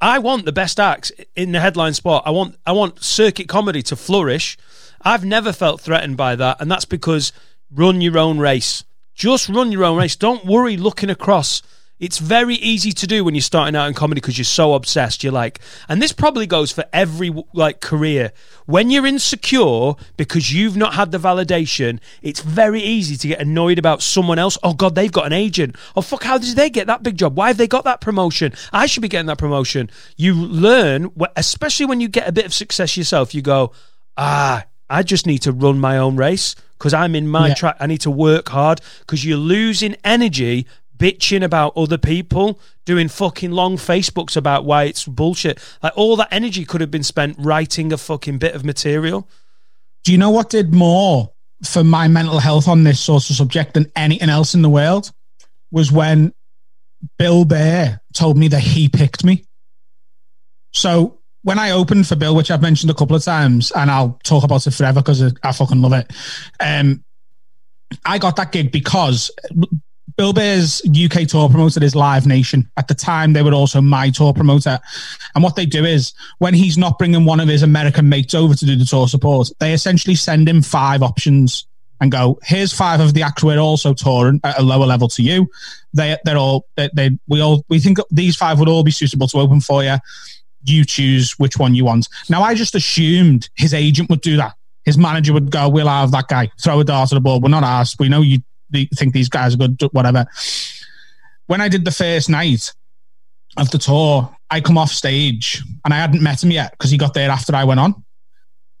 I want the best acts in the headline spot. I want I want circuit comedy to flourish. I've never felt threatened by that, and that's because run your own race. Just run your own race. Don't worry looking across. It's very easy to do when you're starting out in comedy because you're so obsessed. You're like, and this probably goes for every like career. When you're insecure because you've not had the validation, it's very easy to get annoyed about someone else. Oh God, they've got an agent. Oh fuck, how did they get that big job? Why have they got that promotion? I should be getting that promotion. You learn, especially when you get a bit of success yourself. You go, ah, I just need to run my own race because I'm in my Yeah. track. I need to work hard because you're losing energy bitching about other people doing fucking long Facebooks about why it's bullshit. Like all that energy could have been spent writing a fucking bit of material. Do you know what did more for my mental health on this sort of subject than anything else in the world? Was when Bill Burr told me that he picked me. So when I opened for Bill, which I've mentioned a couple of times, and I'll talk about it forever because I fucking love it. Um, I got that gig because Bill Burr's UK tour promoter is Live Nation. At the time, they were also my tour promoter. And what they do is, when he's not bringing one of his American mates over to do the tour support, they essentially send him five options and go, "Here's five of the acts we're also touring at a lower level to you. They, they're all, they, they, we all, we think these five would all be suitable to open for you. You choose which one you want." Now, I just assumed his agent would do that. His manager would go, "We'll have that guy throw a dart at the ball. We're not asked. We know you th- think these guys are good. Whatever." When I did the first night of the tour, I come off stage and I hadn't met him yet because he got there after I went on.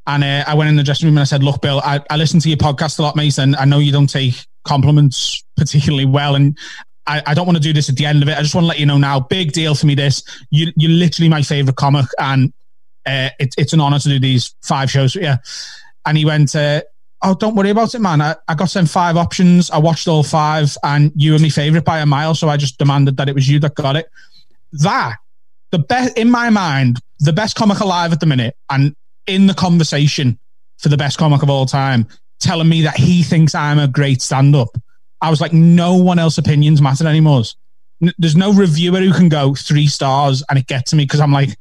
And uh, I went in the dressing room and I said, "Look, Bill, I, I listen to your podcast a lot, and I know you don't take compliments particularly well, and I, I don't want to do this at the end of it. I just want to let you know now, big deal for me. This you, you're literally my favorite comic, and uh, it, it's an honor to do these five shows. Yeah." And he went, uh, "Oh, don't worry about it, man. I, I got sent five options. I watched all five, and you were my favorite by a mile. So I just demanded that it was you that got it. That the best in my mind, the best comic alive at the minute, and in the conversation for the best comic of all time, telling me that he thinks I'm a great stand-up. I was like, no one else opinions matter anymore. There's no reviewer who can go three stars and it gets to me because I'm like,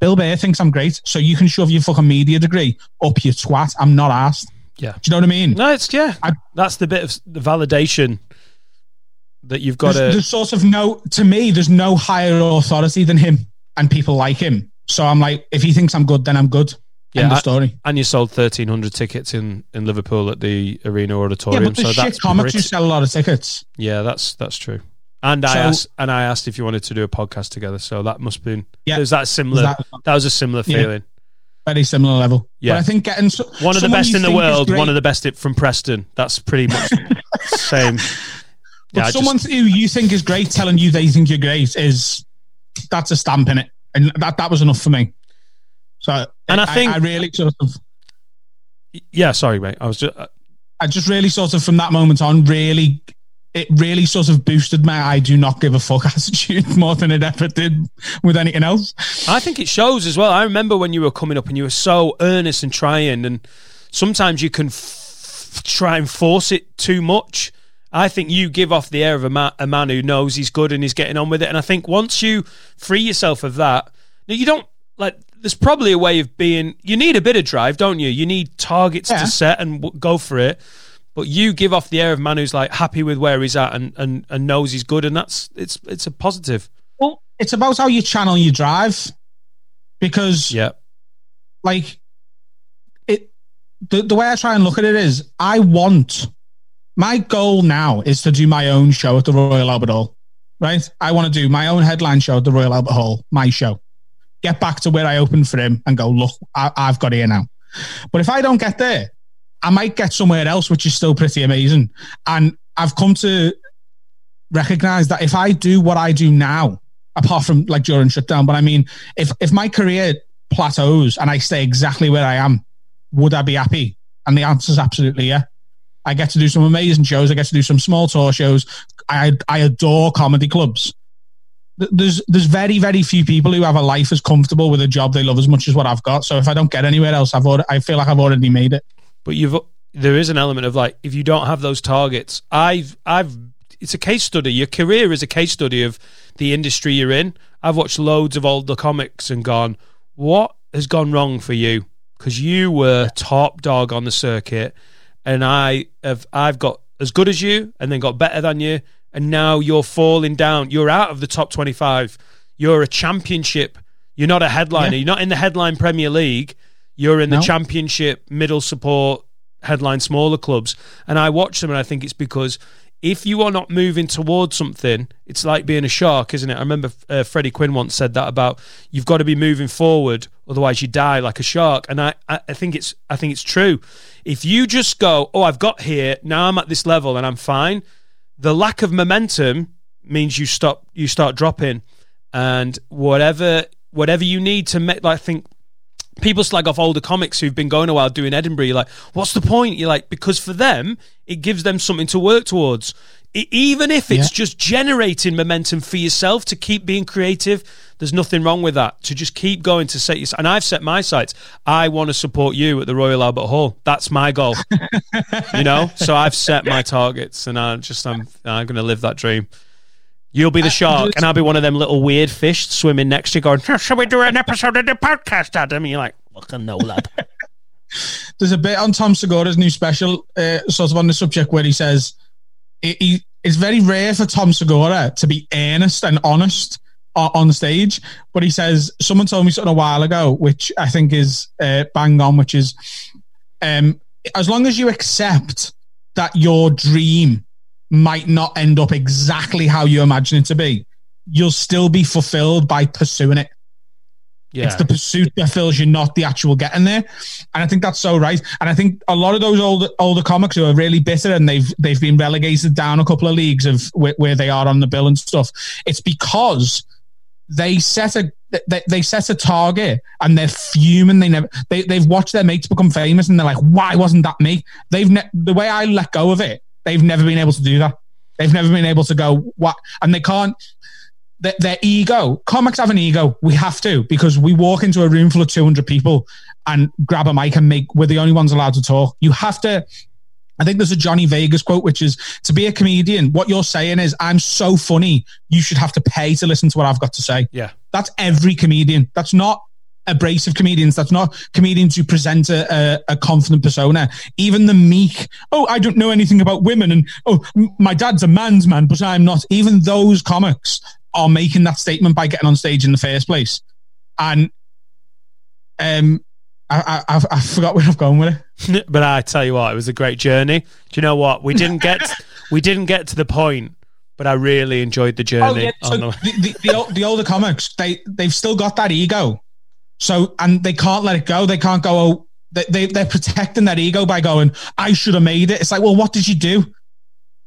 Bill Burr thinks I'm great, so you can shove your fucking media degree up your twat. I'm not asked. Yeah. Do you know what I mean? No, it's yeah. I- That's the bit of the validation that you've got there's, to. there's sort of no to me there's no higher authority than him and people like him so i'm like if he thinks i'm good then i'm good Yeah, End of story And you sold thirteen hundred tickets in, in Liverpool at the Arena yeah Auditorium. but the so shit that's comics who pretty- sell a lot of tickets yeah, that's that's true. And I asked and I asked if you wanted to do a podcast together. So that must have been Yeah. There's that similar. Was that, that- was a similar Yeah. Very similar level Yeah. but i think getting so, One of the best in the world. One of the best from Preston. That's pretty much same. but Yeah, someone just, who you think is great telling you they think you're great is that's a stamp in it and that that was enough for me so And I think- I really sort of yeah. Sorry, mate. I was just. Uh, I just really sort of from that moment on really it really sort of boosted my I do not give a fuck attitude more than it ever did with anything else. I think it shows as well. I remember when you were coming up and you were so earnest and trying, and sometimes you can f- try and force it too much. I think you give off the air of a, ma- a man who knows he's good and he's getting on with it. And I think once you free yourself of that, now you don't like. There's probably a way of being. You need a bit of drive, don't you? You need targets Yeah. to set and w- go for it. But you give off the air of man who's like happy with where he's at and, and, and knows he's good, and that's it's it's a positive. Well, it's about how you channel your drive because Yeah, like it the, the way I try and look at it is I want my goal now is to do my own show at the Royal Albert Hall. Right? I want to do my own headline show at the Royal Albert Hall, my show. Get back to where I opened for him and go, look, I, I've got here now. But if I don't get there, I might get somewhere else, which is still pretty amazing. And I've come to recognize that if I do what I do now, apart from like during shutdown, but I mean, if if my career plateaus and I stay exactly where I am, would I be happy? And the answer is absolutely yeah. I get to do some amazing shows. I get to do some small tour shows. I I adore comedy clubs. There's there's very very few people who have a life as comfortable with a job they love as much as what I've got. So if I don't get anywhere else, I've already, I feel like I've already made it. But you've there is an element of like if you don't have those targets i've i've it's a case study. Your career is a case study of the industry you're in. I've watched loads of older comics and gone what has gone wrong for you? Because you were top dog on the circuit and i have i've got as good as you and then got better than you and now you're falling down. You're out of the top 25 you're a championship. You're not a headliner. Yeah. you're not in the headline premier league you're in the No. championship middle support headline smaller clubs. And i watch them and i think it's because if you are not moving towards something it's like being a shark isn't it? I remember uh, freddie quinn once said that about you've got to be moving forward otherwise you die like a shark. And I, I i think it's i think it's true. If you just go oh i've got here now i'm at this level and i'm fine the lack of momentum means you stop you start dropping. And whatever whatever you need to make like think people slag off older comics who've been going a while doing Edinburgh. You're like, what's the point? You're like, because for them, it gives them something to work towards. E- even if it's Yeah. just generating momentum for yourself to keep being creative, there's nothing wrong with that. To just keep going to set your and I've set my sights. I want to support you at the Royal Albert Hall. That's my goal. you know, so I've set my targets, and I just I'm I'm going to live that dream. You'll be the shark, and I'll be one of them little weird fish swimming next to you, going, "Shall we do an episode of the podcast, Adam?" And you're like, "Fucking no, lad." There's a bit on Tom Segura's new special, uh, sort of on the subject, where he says he, he, it's very rare for Tom Segura to be earnest and honest on, on stage. But he says someone told me something a while ago, which I think is uh, bang on, which is um, as long as you accept that your dream might not end up exactly how you imagine it to be, you'll still be fulfilled by pursuing it. Yeah, It's the pursuit that fills you, not the actual getting there. And I think that's so right. And I think a lot of those older older comics who are really bitter and they've they've been relegated down a couple of leagues of where, where they are on the bill and stuff. It's because they set a they, they set a target and they're fuming. They never they they've watched their mates become famous and they're like, why wasn't that me? They've ne- the way I let go of it. They've never been able to do that. They've never been able to go what, and they can't their, their ego. Comics have an ego. We have to because we walk into a room full of 200 people and grab a mic and make, we're the only ones allowed to talk. You have to. I think there's a Johnny Vegas quote, which is to be a comedian, what you're saying is, I'm so funny, you should have to pay to listen to what I've got to say. yeah, That's every comedian. That's not abrasive comedians. That's not comedians who present a, a, a confident persona. Even the meek, oh, I don't know anything about women, and oh, my dad's a man's man, but I'm not. Even those comics are making that statement by getting on stage in the first place. And um, I, I, I, forgot where I've gone with it. but I tell you what, it was a great journey. Do you know what? We didn't get we didn't get to the point, but I really enjoyed the journey. Oh yeah, so the- the, the, the older comics, they they've still got that ego, so and they can't let it go. They can't go. Oh, they, they they're protecting that ego by going. I should have made it. It's like, well, what did you do?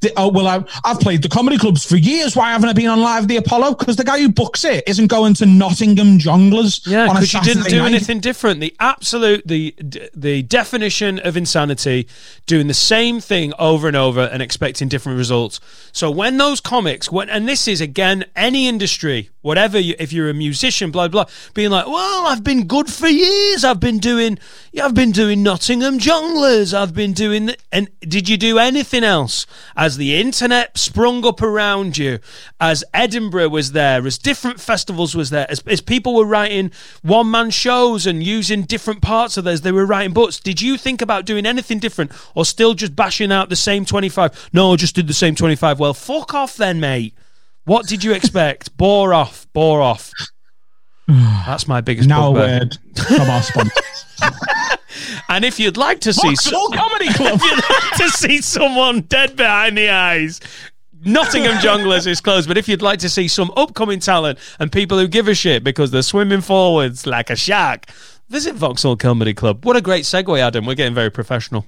The- oh well, I, I've played the comedy clubs for years. Why haven't I been on live the Apollo? Because the guy who books it isn't going to Nottingham Jongleurs. Yeah, because you didn't do night. anything different. The absolute, the the definition of insanity, doing the same thing over and over and expecting different results. So when those comics, when and this is again any industry, whatever, you, if you're a musician, blah blah, being like, well, I've been good for years. I've been doing, I've been doing Nottingham Jongleurs. I've been doing, and did you do anything else as the internet sprung up around you, as Edinburgh was there, as different festivals was there, as, as people were writing one man shows and using different parts of those, they were writing books. Did you think about doing anything different or still just bashing out the same 25? No, I just did the same 25. Well, fuck off then, mate. What did you expect? bore off, bore off. That's my biggest now word from our sponsor. And if you'd like to see Vauxhall Comedy Club. if you'd like to see someone dead behind the eyes, Nottingham Jongleurs is closed. But if you'd like to see some upcoming talent and people who give a shit because they're swimming forwards like a shark, visit Vauxhall Comedy Club. What a great segue, Adam. We're getting very professional.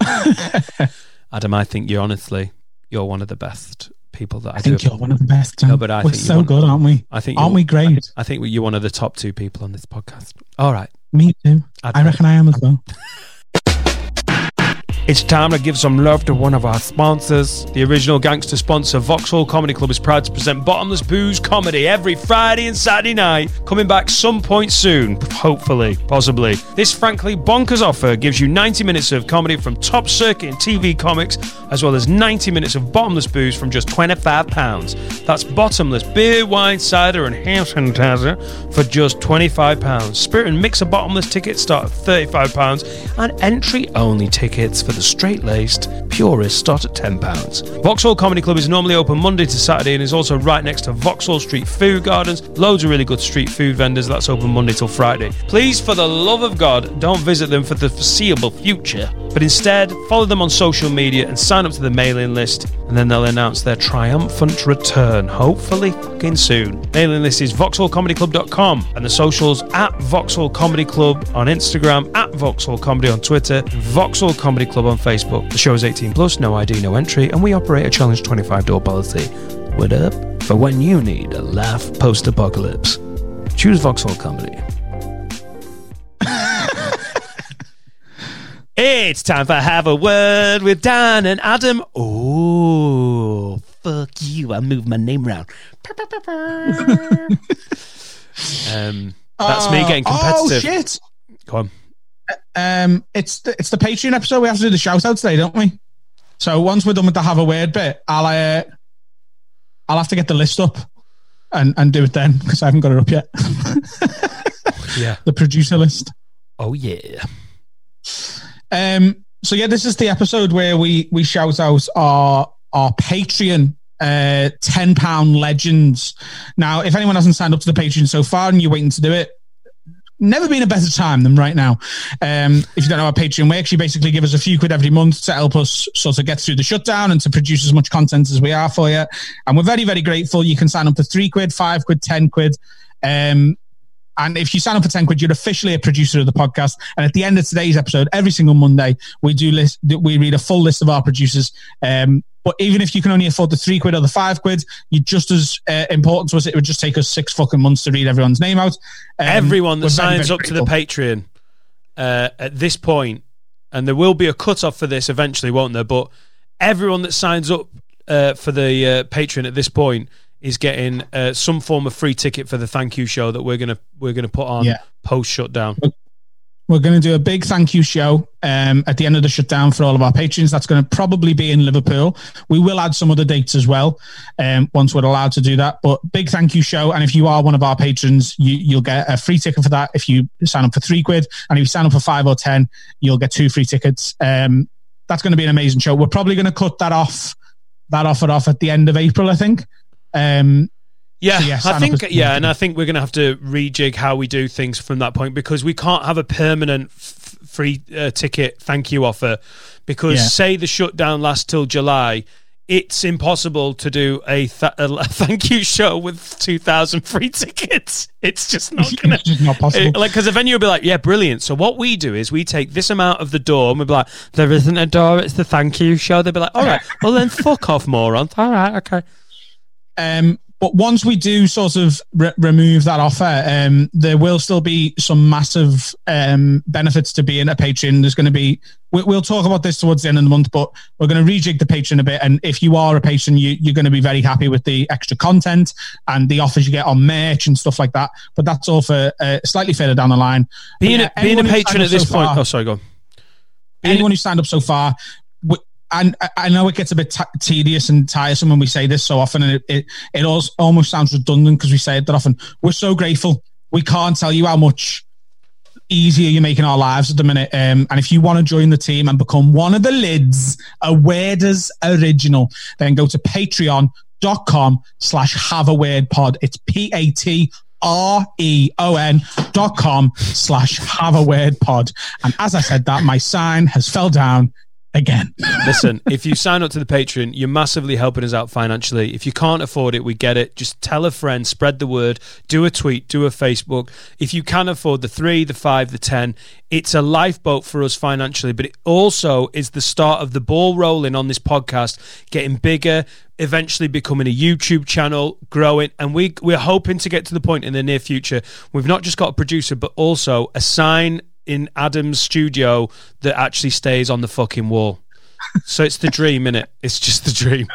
Adam, I think you're honestly you're one of the best people that I, I think you're one of the best. No, but I We're think so one- good, aren't we? I think aren't we great? I think you're one of the top two people on this podcast. All right. Me too. I'd- I reckon I am as well. It's time to give some love to one of our sponsors. The original gangster sponsor, Vauxhall Comedy Club, is proud to present Bottomless Booze Comedy every Friday and Saturday night. Coming back some point soon, hopefully, possibly. This frankly bonkers offer gives you 90 minutes of comedy from top circuit and TV comics, as well as 90 minutes of bottomless booze from just £25. That's bottomless beer, wine, cider, and hand sanitizer for just £25. Spirit and mixer bottomless tickets start at £35, and entry only tickets for the straight laced purists start at £10. Vauxhall Comedy Club is normally open Monday to Saturday and is also right next to Vauxhall Street Food Gardens. Loads of really good street food vendors. That's open Monday till Friday. Please, for the love of God, don't visit them for the foreseeable future, but instead follow them on social media and sign up to the mailing list, and then they'll announce their triumphant return, hopefully fucking soon. Mailing list is vauxhallcomedyclub.com and the socials at Vauxhall Comedy Club on Instagram, at Vauxhall Comedy on Twitter, Vauxhall Comedy Club on Facebook. The show is 18 plus, no ID, no entry, and we operate a challenge 25 door policy. What up? For when you need a laugh post apocalypse, choose Vauxhall Comedy. It's time for Have a Word with Dan and Adam. Oh, fuck you. I moved my name around. um, that's me getting competitive. Oh shit! Go on. Um, it's the, it's the Patreon episode. We have to do the shout out today, don't we? So once we're done with the have a word bit, I'll uh, I'll have to get the list up and and do it then because I haven't got it up yet. Yeah. the producer list. Oh, yeah. Um, so yeah, this is the episode where we we shout out our our Patreon uh ten pound legends. Now, if anyone hasn't signed up to the Patreon so far and you're waiting to do it, never been a better time than right now. Um, if you don't know our Patreon works, you basically give us a few quid every month to help us sort of get through the shutdown and to produce as much content as we are for you. And we're very, very grateful. You can sign up for three quid, five quid, ten quid. Um, and if you sign up for 10 quid, you're officially a producer of the podcast. And at the end of today's episode, every single Monday, we do list, we read a full list of our producers. Um, but even if you can only afford the three quid or the five quid, you're just as uh, important to us. It would just take us six fucking months to read everyone's name out. Um, Everyone that very, signs very up to the. Patreon uh, at this point, and there will be a cut-off for this eventually, won't there? But everyone that signs up uh, for the uh, Patreon at this point is getting uh, some form of free ticket for the thank you show that we're gonna we're gonna put on Yeah. post shutdown. We're going to do a big thank you show um, at the end of the shutdown for all of our patrons. That's going to probably be in Liverpool. We will add some other dates as well um, once we're allowed to do that. But big thank you show. And if you are one of our patrons, you, you'll get a free ticket for that if you sign up for three quid. And if you sign up for five or 10, you'll get two free tickets. Um, that's going to be an amazing show. We're probably going to cut that off, that offer off at the end of April, I think. Um, Yeah, So, yeah, I think as- yeah, and I think we're going to have to rejig how we do things from that point because we can't have a permanent f- free uh, ticket thank you offer because Yeah. say the shutdown lasts till July. It's impossible to do a, th- a thank you show with 2,000 free tickets. It's just not It's just not possible. like, because the venue will be like, yeah, brilliant. So what we do is we take this amount of the door and we'll be like, there isn't a door, it's the thank you show. They'll be like, all right, well then fuck off, morons. All right, okay. Um, but once we do sort of re- remove that offer, um, there will still be some massive um, benefits to being a patron. There's going to be, we, we'll talk about this towards the end of the month, but we're going to rejig the patron a bit. And if you are a patron, you, you're going to be very happy with the extra content and the offers you get on merch and stuff like that. But that's all for uh, slightly further down the line. Being, yeah, a, being a patron at this so point. far- oh, sorry, go on. anyone who signed up so far, and I- know it gets a bit t- tedious and tiresome when we say this so often, and it it, it almost sounds redundant because we say it that often. We're so grateful. We can't tell you how much easier you're making our lives at the minute. Um, and if you want to join the team and become one of the lids, a Weirders original, then go to patreon.com slash have a weird pod. It's P A T R E O N dot com slash have a weird pod. And as I said that, my sign has fell down again. Listen, if you sign up to the Patreon, you're massively helping us out financially. If you can't afford it, we get it. Just tell a friend, spread the word, do a tweet, do a Facebook. If you can afford the three, the five, the ten, it's a lifeboat for us financially, but it also is the start of the ball rolling on this podcast, getting bigger, eventually becoming a YouTube channel, growing, and we we're hoping to get to the point in the near future. We've not just got a producer, but also a sign in Adam's studio that actually stays on the fucking wall. So it's the dream, innit? It's just the dream.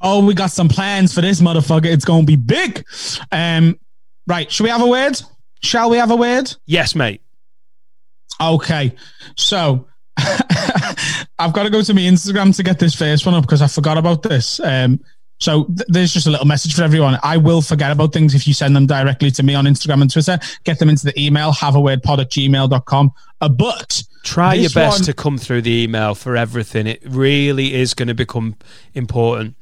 Oh, we got some plans for this motherfucker. It's going to be big. Um, right. Should we have a word? Shall we have a word? Yes, mate. Okay. So I've got to go to my Instagram to get this first one up because I forgot about this. Um, so th- there's just a little message for everyone. I will forget about things if you send them directly to me on Instagram and Twitter. Get them into the email, have a word pod at gmail.com. Uh, but Try your best one- to come through the email for everything. It really is going to become important.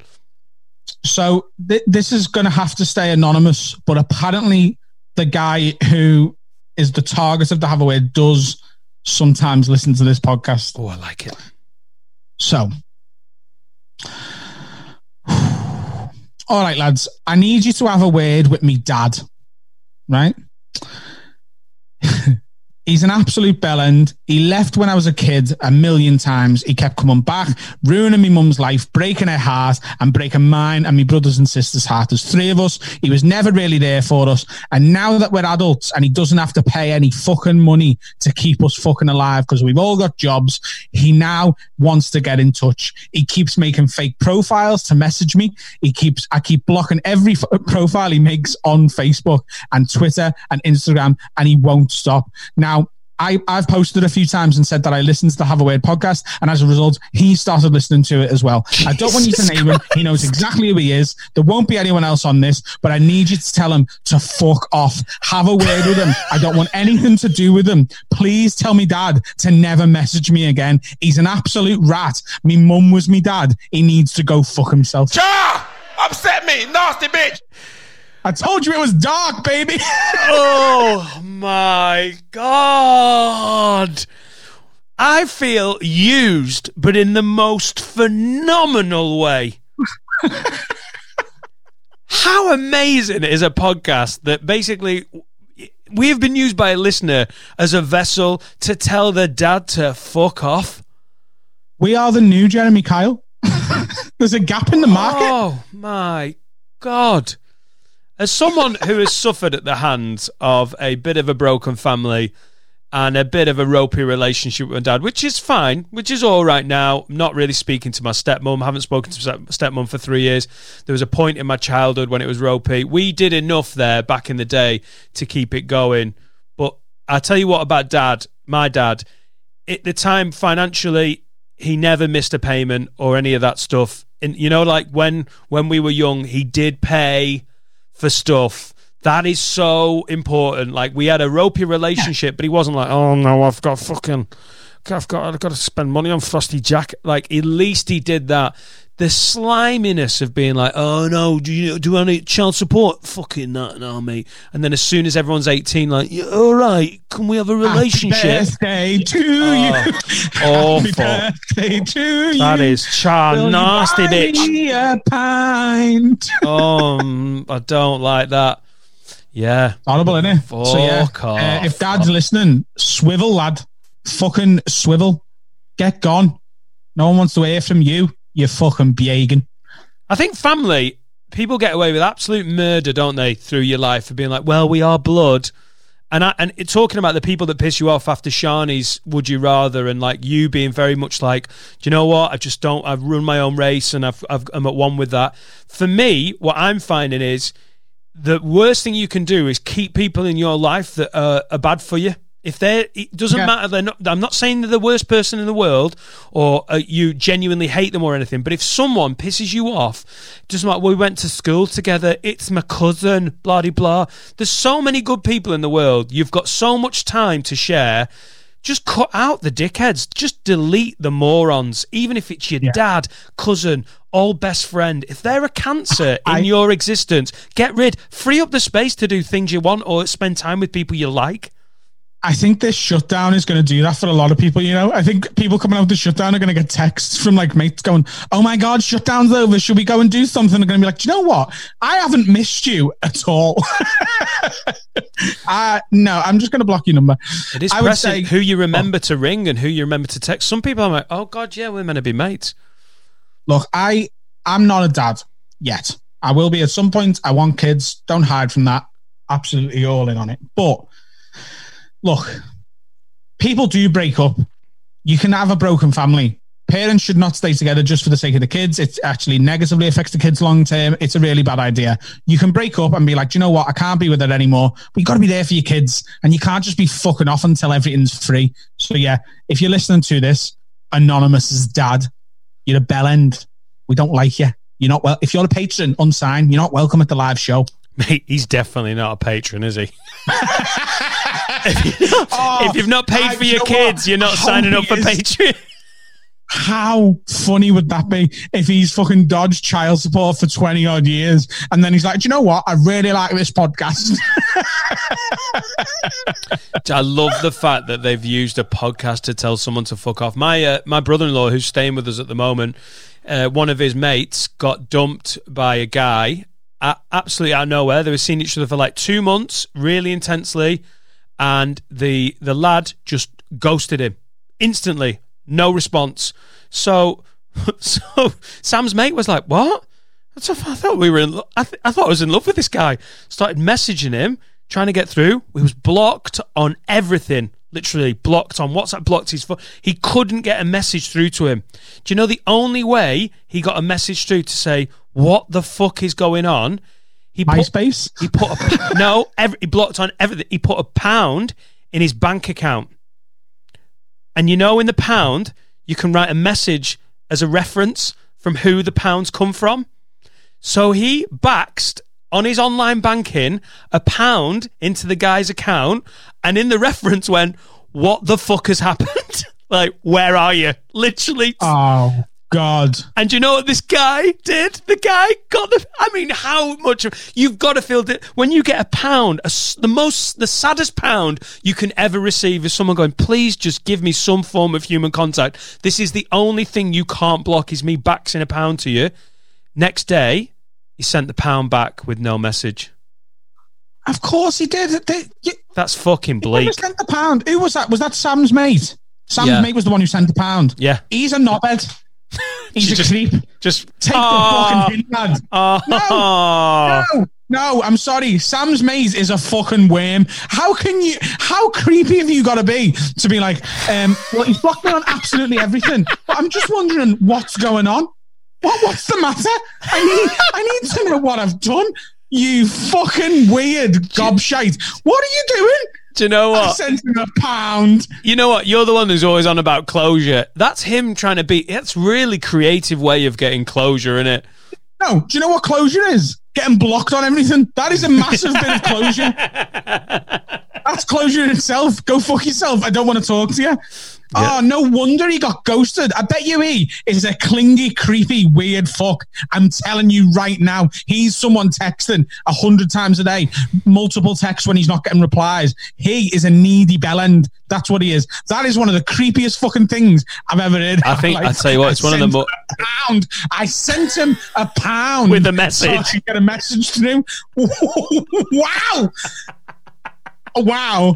So th- this is going to have to stay anonymous, but apparently the guy who is the target of the have a word does sometimes listen to this podcast. Oh, I like it. So, all right, lads, I need you to have a word with me dad, right? He's an absolute bellend. He left when I was a kid a million times. He kept coming back, ruining my mum's life, breaking her heart, and breaking mine and my brothers and sisters' heart. There's three of us. He was never really there for us. And now that we're adults and he doesn't have to pay any fucking money to keep us fucking alive because we've all got jobs, he now wants to get in touch. He keeps making fake profiles to message me. He keeps, I keep blocking every f- profile he makes on Facebook and Twitter and Instagram, and he won't stop. Now, I, I've posted a few times and said that I listened to the Have a Word podcast, and as a result, he started listening to it as well. I don't want you to name him. He knows exactly who he is. There won't be anyone else on this, but I need you to tell him to fuck off. Have a word with him. I don't want anything to do with him. Please tell me dad to never message me again. He's an absolute rat. Me mum was me dad. He needs to go fuck himself. Cha! Upset me, nasty bitch. I told you it was dark, baby. Oh my god. I feel used, but in the most phenomenal way. How amazing is a podcast that basically we have been used by a listener as a vessel to tell their dad to fuck off? we are the new Jeremy Kyle. There's a gap in the market. Oh my god. As someone who has suffered at the hands of a bit of a broken family and a bit of a ropey relationship with my dad, which is fine, which is all right now. I'm not really speaking to my stepmom. I Haven't spoken to stepmom for three years. There was a point in my childhood when it was ropey. We did enough there back in the day to keep it going. But I tell you what about dad, my dad. At the time, financially, he never missed a payment or any of that stuff. And you know, like when when we were young, he did pay for stuff. That is so important. Like we had a ropey relationship, but he wasn't like, oh no, I've got fucking, I've got, I've got to spend money on Frosty Jack. Like at least he did that. The sliminess of being like, oh no, do you do I need child support? Fucking that, no, mate. And then as soon as everyone's eighteen, like, yeah, all right, can we have a relationship? Happy birthday to you. Happy birthday to you. That is char Will nasty bitch. me a pint. um, I don't like that. Yeah. Horrible, innit? so yeah, Fuck uh, if Dad's listening, swivel, lad, fucking swivel, get gone. No one wants to hear from you. You fucking biegan. I think family, people get away with absolute murder, don't they, through your life for being like, well, we are blood. And I, and talking about the people that piss you off after Shani's Would You Rather and like you being very much like, do you know what? I just don't, I've run my own race and I've, I've, I'm at one with that. For me, what I'm finding is the worst thing you can do is keep people in your life that are, are bad for you. If they're, it doesn't Yeah. matter. They're not. I'm not saying they're the worst person in the world, or uh, you genuinely hate them or anything. But if someone pisses you off, doesn't matter. We went to school together. It's my cousin. Blah de blah. There's so many good people in the world. You've got so much time to share. Just cut out the dickheads. Just delete the morons. Even if it's your dad, cousin, old best friend. If they're a cancer in your existence, get rid. Free up the space to do things you want or spend time with people you like. I think this shutdown is going to do that for a lot of people. You know, I think people coming out of the shutdown are going to get texts from like mates going, "Oh my god, shutdown's over. Should we go and do something?" They're going to be like, "Do you know what? I haven't missed you at all." uh, no, I'm just going to block your number. It is I would pressing say- who you remember to ring and who you remember to text. Some people are like, oh God, yeah, we're meant to be mates. Look, I I'm not a dad yet. I will be at some point. I want kids. Don't hide from that. Absolutely all in on it. But look, people do break up. You can have a broken family. Parents should not stay together just for the sake of the kids. It actually negatively affects the kids long term. It's a really bad idea. You can break up and be like, "Do you know what? I can't be with it anymore. But you got to be there for your kids, and you can't just be fucking off until everything's free. So yeah, if you're listening to this, anonymous's dad, you're a bell end. We don't like you. You're not well. If you're a patron, unsigned, you're not welcome at the live show. Mate, he's definitely not a patron, is he? if, you're not, if you've not paid I- for your know kids, you're not signing up for is. Patreon. How funny would that be if he's fucking dodged child support for 20 odd years and then he's like, Do you know what? I really like this podcast. I love the fact that they've used a podcast to tell someone to fuck off. My uh, my brother-in-law, who's staying with us at the moment, uh, one of his mates got dumped by a guy absolutely out of nowhere. They were seeing each other for like two months, really intensely, and the the lad just ghosted him instantly, no response. So, so Sam's mate was like, "What?" I thought- we were in. lo- I, th- I thought I was in love with this guy. Started messaging him, trying to get through. He was blocked on everything. Literally blocked on WhatsApp. Blocked his phone. He couldn't get a message through to him. Do you know the only way he got a message through to say what the fuck is going on? He put, MySpace? he put a no. Every, he blocked on everything. He put a pound in his bank account. And you know, in the pound, you can write a message as a reference from who the pounds come from. So he BACSed on his online banking a pound into the guy's account, and in the reference went, What the fuck has happened? like, where are you? Literally. oh, God. And you know what this guy did? The guy got the. I mean, how much of, you've got to feel that when you get a pound, a the most, the saddest pound you can ever receive is someone going, "Please just give me some form of human contact." This is the only thing you can't block. Is me BACSing a pound to you. Next day, he sent the pound back with no message. Of course he did. They, you, That's fucking he bleak. sent the pound. Who was that? Was that Sam's mate? Sam's Yeah. mate was the one who sent the pound. Yeah. He's a knobhead. He's a Just- creep. Just Take Oh, the fucking hint, lad. oh. No, no, I'm sorry. Sam's mate is a fucking worm. How can you? How creepy have you got to be to be like, um, well, he's blocked me on absolutely everything, but I'm just wondering what's going on. What? What's the matter? I need, I need to know what I've done. You fucking weird gobshite. What are you doing? Do you know I what? sent him a pound. You know what? You're the one who's always on about closure. That's him trying to be. That's really creative way of getting closure, isn't it? No, do you know what closure is? Getting blocked on everything. That is a massive bit of closure. That's closure in itself. Go fuck yourself. I don't want to talk to you. Oh, no wonder he got ghosted. I bet you he is a clingy, creepy, weird fuck. I'm telling you right now, he's someone texting a hundred times a day, multiple texts when he's not getting replies. He is a needy bellend. That's what he is. That is one of the creepiest fucking things I've ever heard. I think- I'll tell you what, it's one of the sent mo- pound. I sent him a pound With a So I message. could get a message to him. wow. Wow.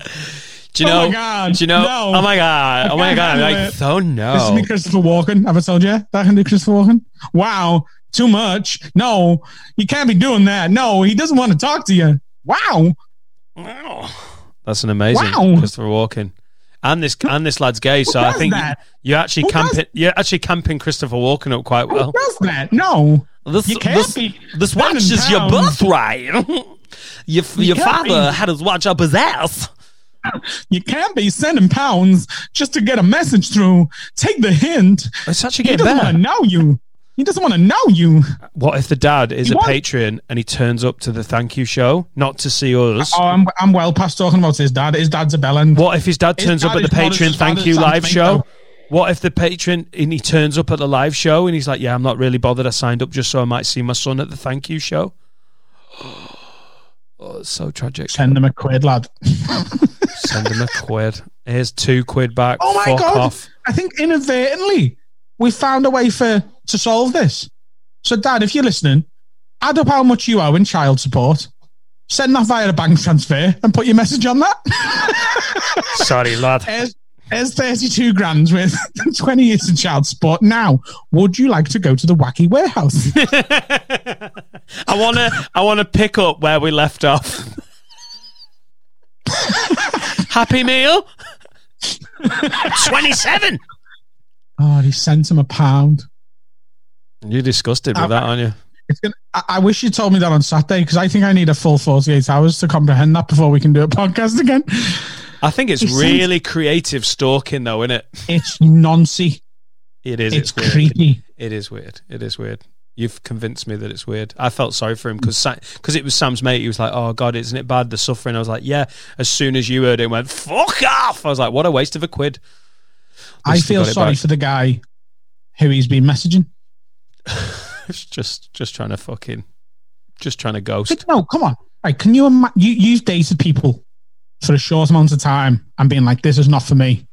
Do you Oh my? God, Do you know? no. Oh my god! Oh my god! I'm like, it. oh no! This is me, Christopher Walken. Have I told you that I can do Christopher Walken? Wow. Too much. No, you can't be doing that. No, he doesn't want to talk to you. Wow. Wow. That's an amazing Wow. Christopher Walken. And this and this lad's gay, so I think you, that? you're actually Who camping. You're actually camping Christopher Walken up quite Who well. does that? No. This, You can't this, be this watch is your birthright. your your father be- had his watch up his ass. You can't be sending pounds just to get a message through. Take the hint. It's actually He doesn't want to know you. He doesn't want to know you. What if the dad is You a want- patron and he turns up to the thank you show, not to see us? Oh, I'm, I'm well past talking about his dad. His dad's a bellend. What if his dad His turns up dad at the not as patron bad thank as you Sam live Smith, show? though. What if the patron and he turns up at the live show and he's like, "Yeah, I'm not really bothered. I signed up just so I might see my son at the thank you show." Oh, it's so tragic. Send him a quid, lad. Send him a quid. Here's two quid back. Oh my Fuck god! off. I think inadvertently we found a way for to solve this. So, Dad, if you're listening, add up how much you owe in child support. Send that via a bank transfer and put your message on that. Sorry, lad. Here's, here's 32 grand with 20 years in child support. Now, would you like to go to the wacky warehouse? I wanna I wanna pick up where we left off. Happy meal? Twenty-seven. oh, he sent him a pound. You're disgusted with Uh, that, aren't you? It's gonna, I, I wish you told me that on Saturday because I think I need a full 48 hours to comprehend that before we can do a podcast again. I think it's He sent- really creative stalking, though, isn't it? It's noncy. It is. It's, weird. creepy. It is weird. It is weird. You've convinced me that it's weird. I felt sorry for him because because it was Sam's mate. He was like, "Oh God, isn't it bad the suffering?" I was like, "Yeah." As soon as you heard it, went "fuck off." I was like, "What a waste of a quid." I feel sorry back. for the guy who he's been messaging. Just just trying to fucking just trying to ghost. No, come on. Right, can you imagine? You, you've dated people for a short amount of time and being like, this is not for me.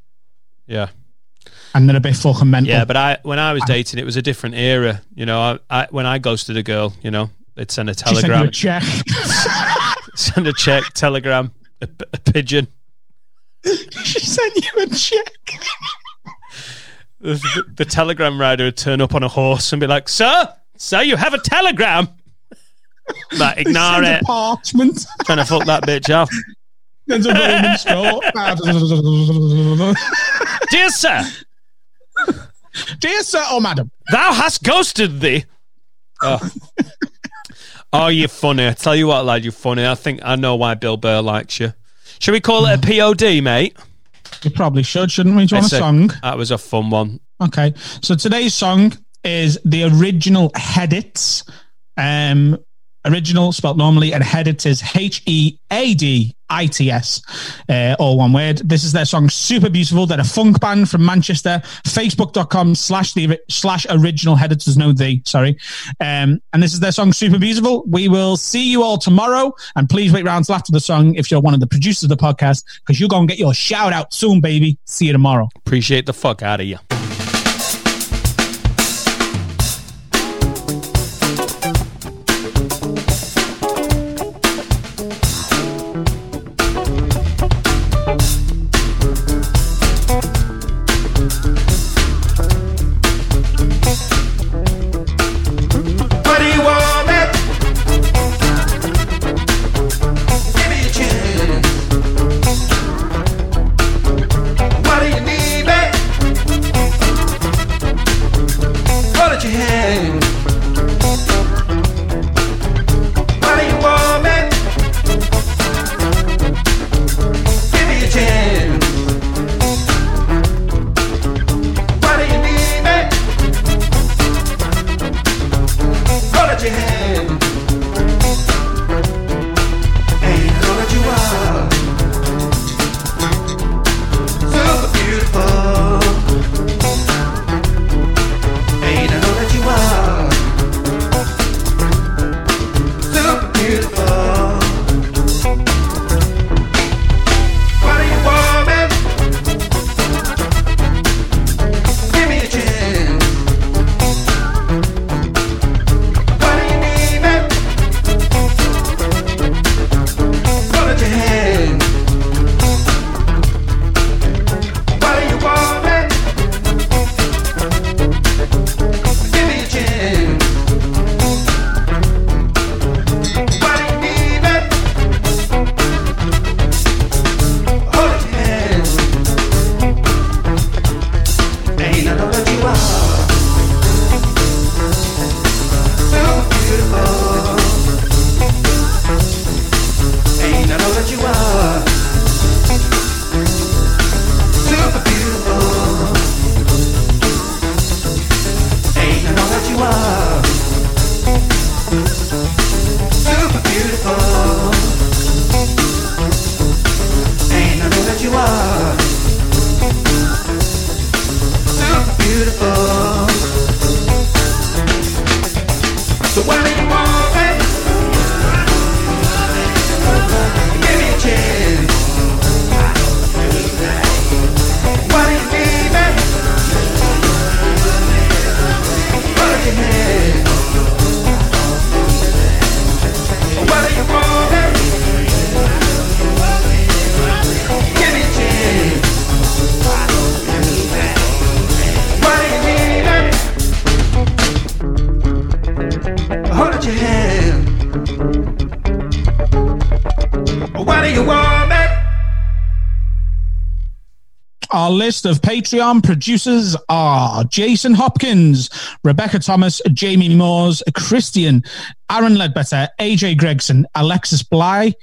Yeah, And they're a bit fucking mental. yeah. But I when I was dating, it was a different era. You know, I, I when I ghosted a girl, you know, they'd send a she sent telegram, a check. send a check, telegram, a, a pigeon. she sent you a check. the, the telegram rider would turn up on a horse and be like, "Sir, sir, you have a telegram." like, ignore it. parchment. Trying to fuck that bitch off. There's a Roman scroll. Dear sir, Dear sir or madam, thou hast ghosted thee. Oh. oh, you're funny. I tell you what, lad, you're funny. I think I know why Bill Burr likes you. Should we call it a POD, mate? you probably should, shouldn't we? Do you want a It's song? That was a fun one. Okay. So today's song is the original Headits. Um, original spelled normally, and Headits is H E A D I T S, uh, all one word. This is their song Super Beautiful. They're a funk band from Manchester. Facebook.com slash the slash original Headits. There's no the, sorry. Um, and this is their song Super Beautiful. We will see you all tomorrow. And please wait round till after the song if you're one of the producers of the podcast, because you're going to get your shout out soon, baby. See you tomorrow. Appreciate the fuck out of you. List of Patreon producers are Jason Hopkins, Rebecca Thomas, Jamie Moores, Christian, Aaron Ledbetter, AJ Gregson, Alexis Bly,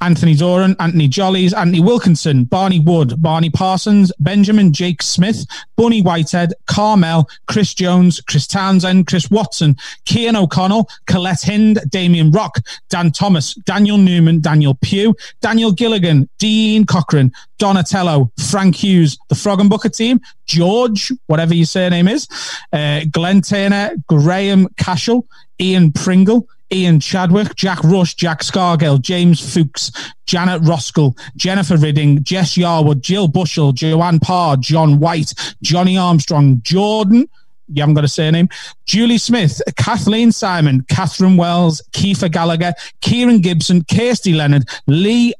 Anthony Doran, Anthony Jollies, Anthony Wilkinson, Barney Wood, Barney Parsons, Benjamin Jake Smith, Bunny Whitehead, Carmel, Chris Jones, Chris Townsend, Chris Watson, Kian O'Connell, Colette Hind, Damien Rock, Dan Thomas, Daniel Newman, Daniel Pugh, Daniel Gilligan, Dean Cochran, Donatello, Frank Hughes, the Frog and Bucket team, George, whatever your surname is, uh, Glenn Turner, Graham Cashel, Ian Pringle, Ian Chadwick, Jack Rush, Jack Scargill, James Fuchs, Janet Roskell, Jennifer Ridding, Jess Yarwood, Jill Bushell, Joanne Parr, John White, Johnny Armstrong, Jordan, you haven't got a surname, Julie Smith, Kathleen Simon, Catherine Wells, Kiefer Gallagher, Kieran Gibson, Kirsty Leonard, Lee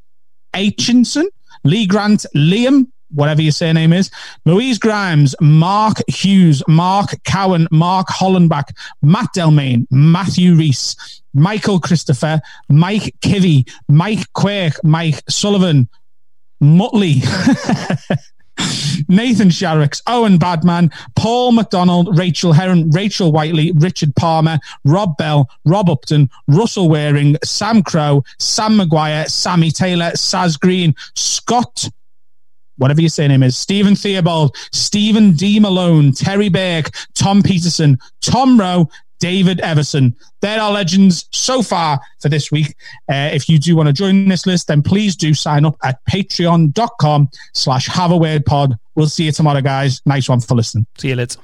Aitchinson, Lee Grant, Liam, whatever your surname is, Louise Grimes, Mark Hughes, Mark Cowan, Mark Hollenbach, Matt Delmain, Matthew Reese, Michael Christopher, Mike Kivy, Mike Quirk, Mike Sullivan, Mutley. Nathan Sharrocks, Owen Badman, Paul McDonald, Rachel Heron, Rachel Whiteley, Richard Palmer, Rob Bell, Rob Upton, Russell Waring, Sam Crow, Sam Maguire, Sammy Taylor, Saz Green, Scott whatever your surname is, Stephen Theobald, Stephen D. Malone, Terry Berg, Tom Peterson, Tom Rowe, David Everson. They're our legends so far for this week. Uh, if you do want to join this list, then please do sign up at patreon.com slash have a word pod. We'll see you tomorrow, guys. Nice one for listening. See you later.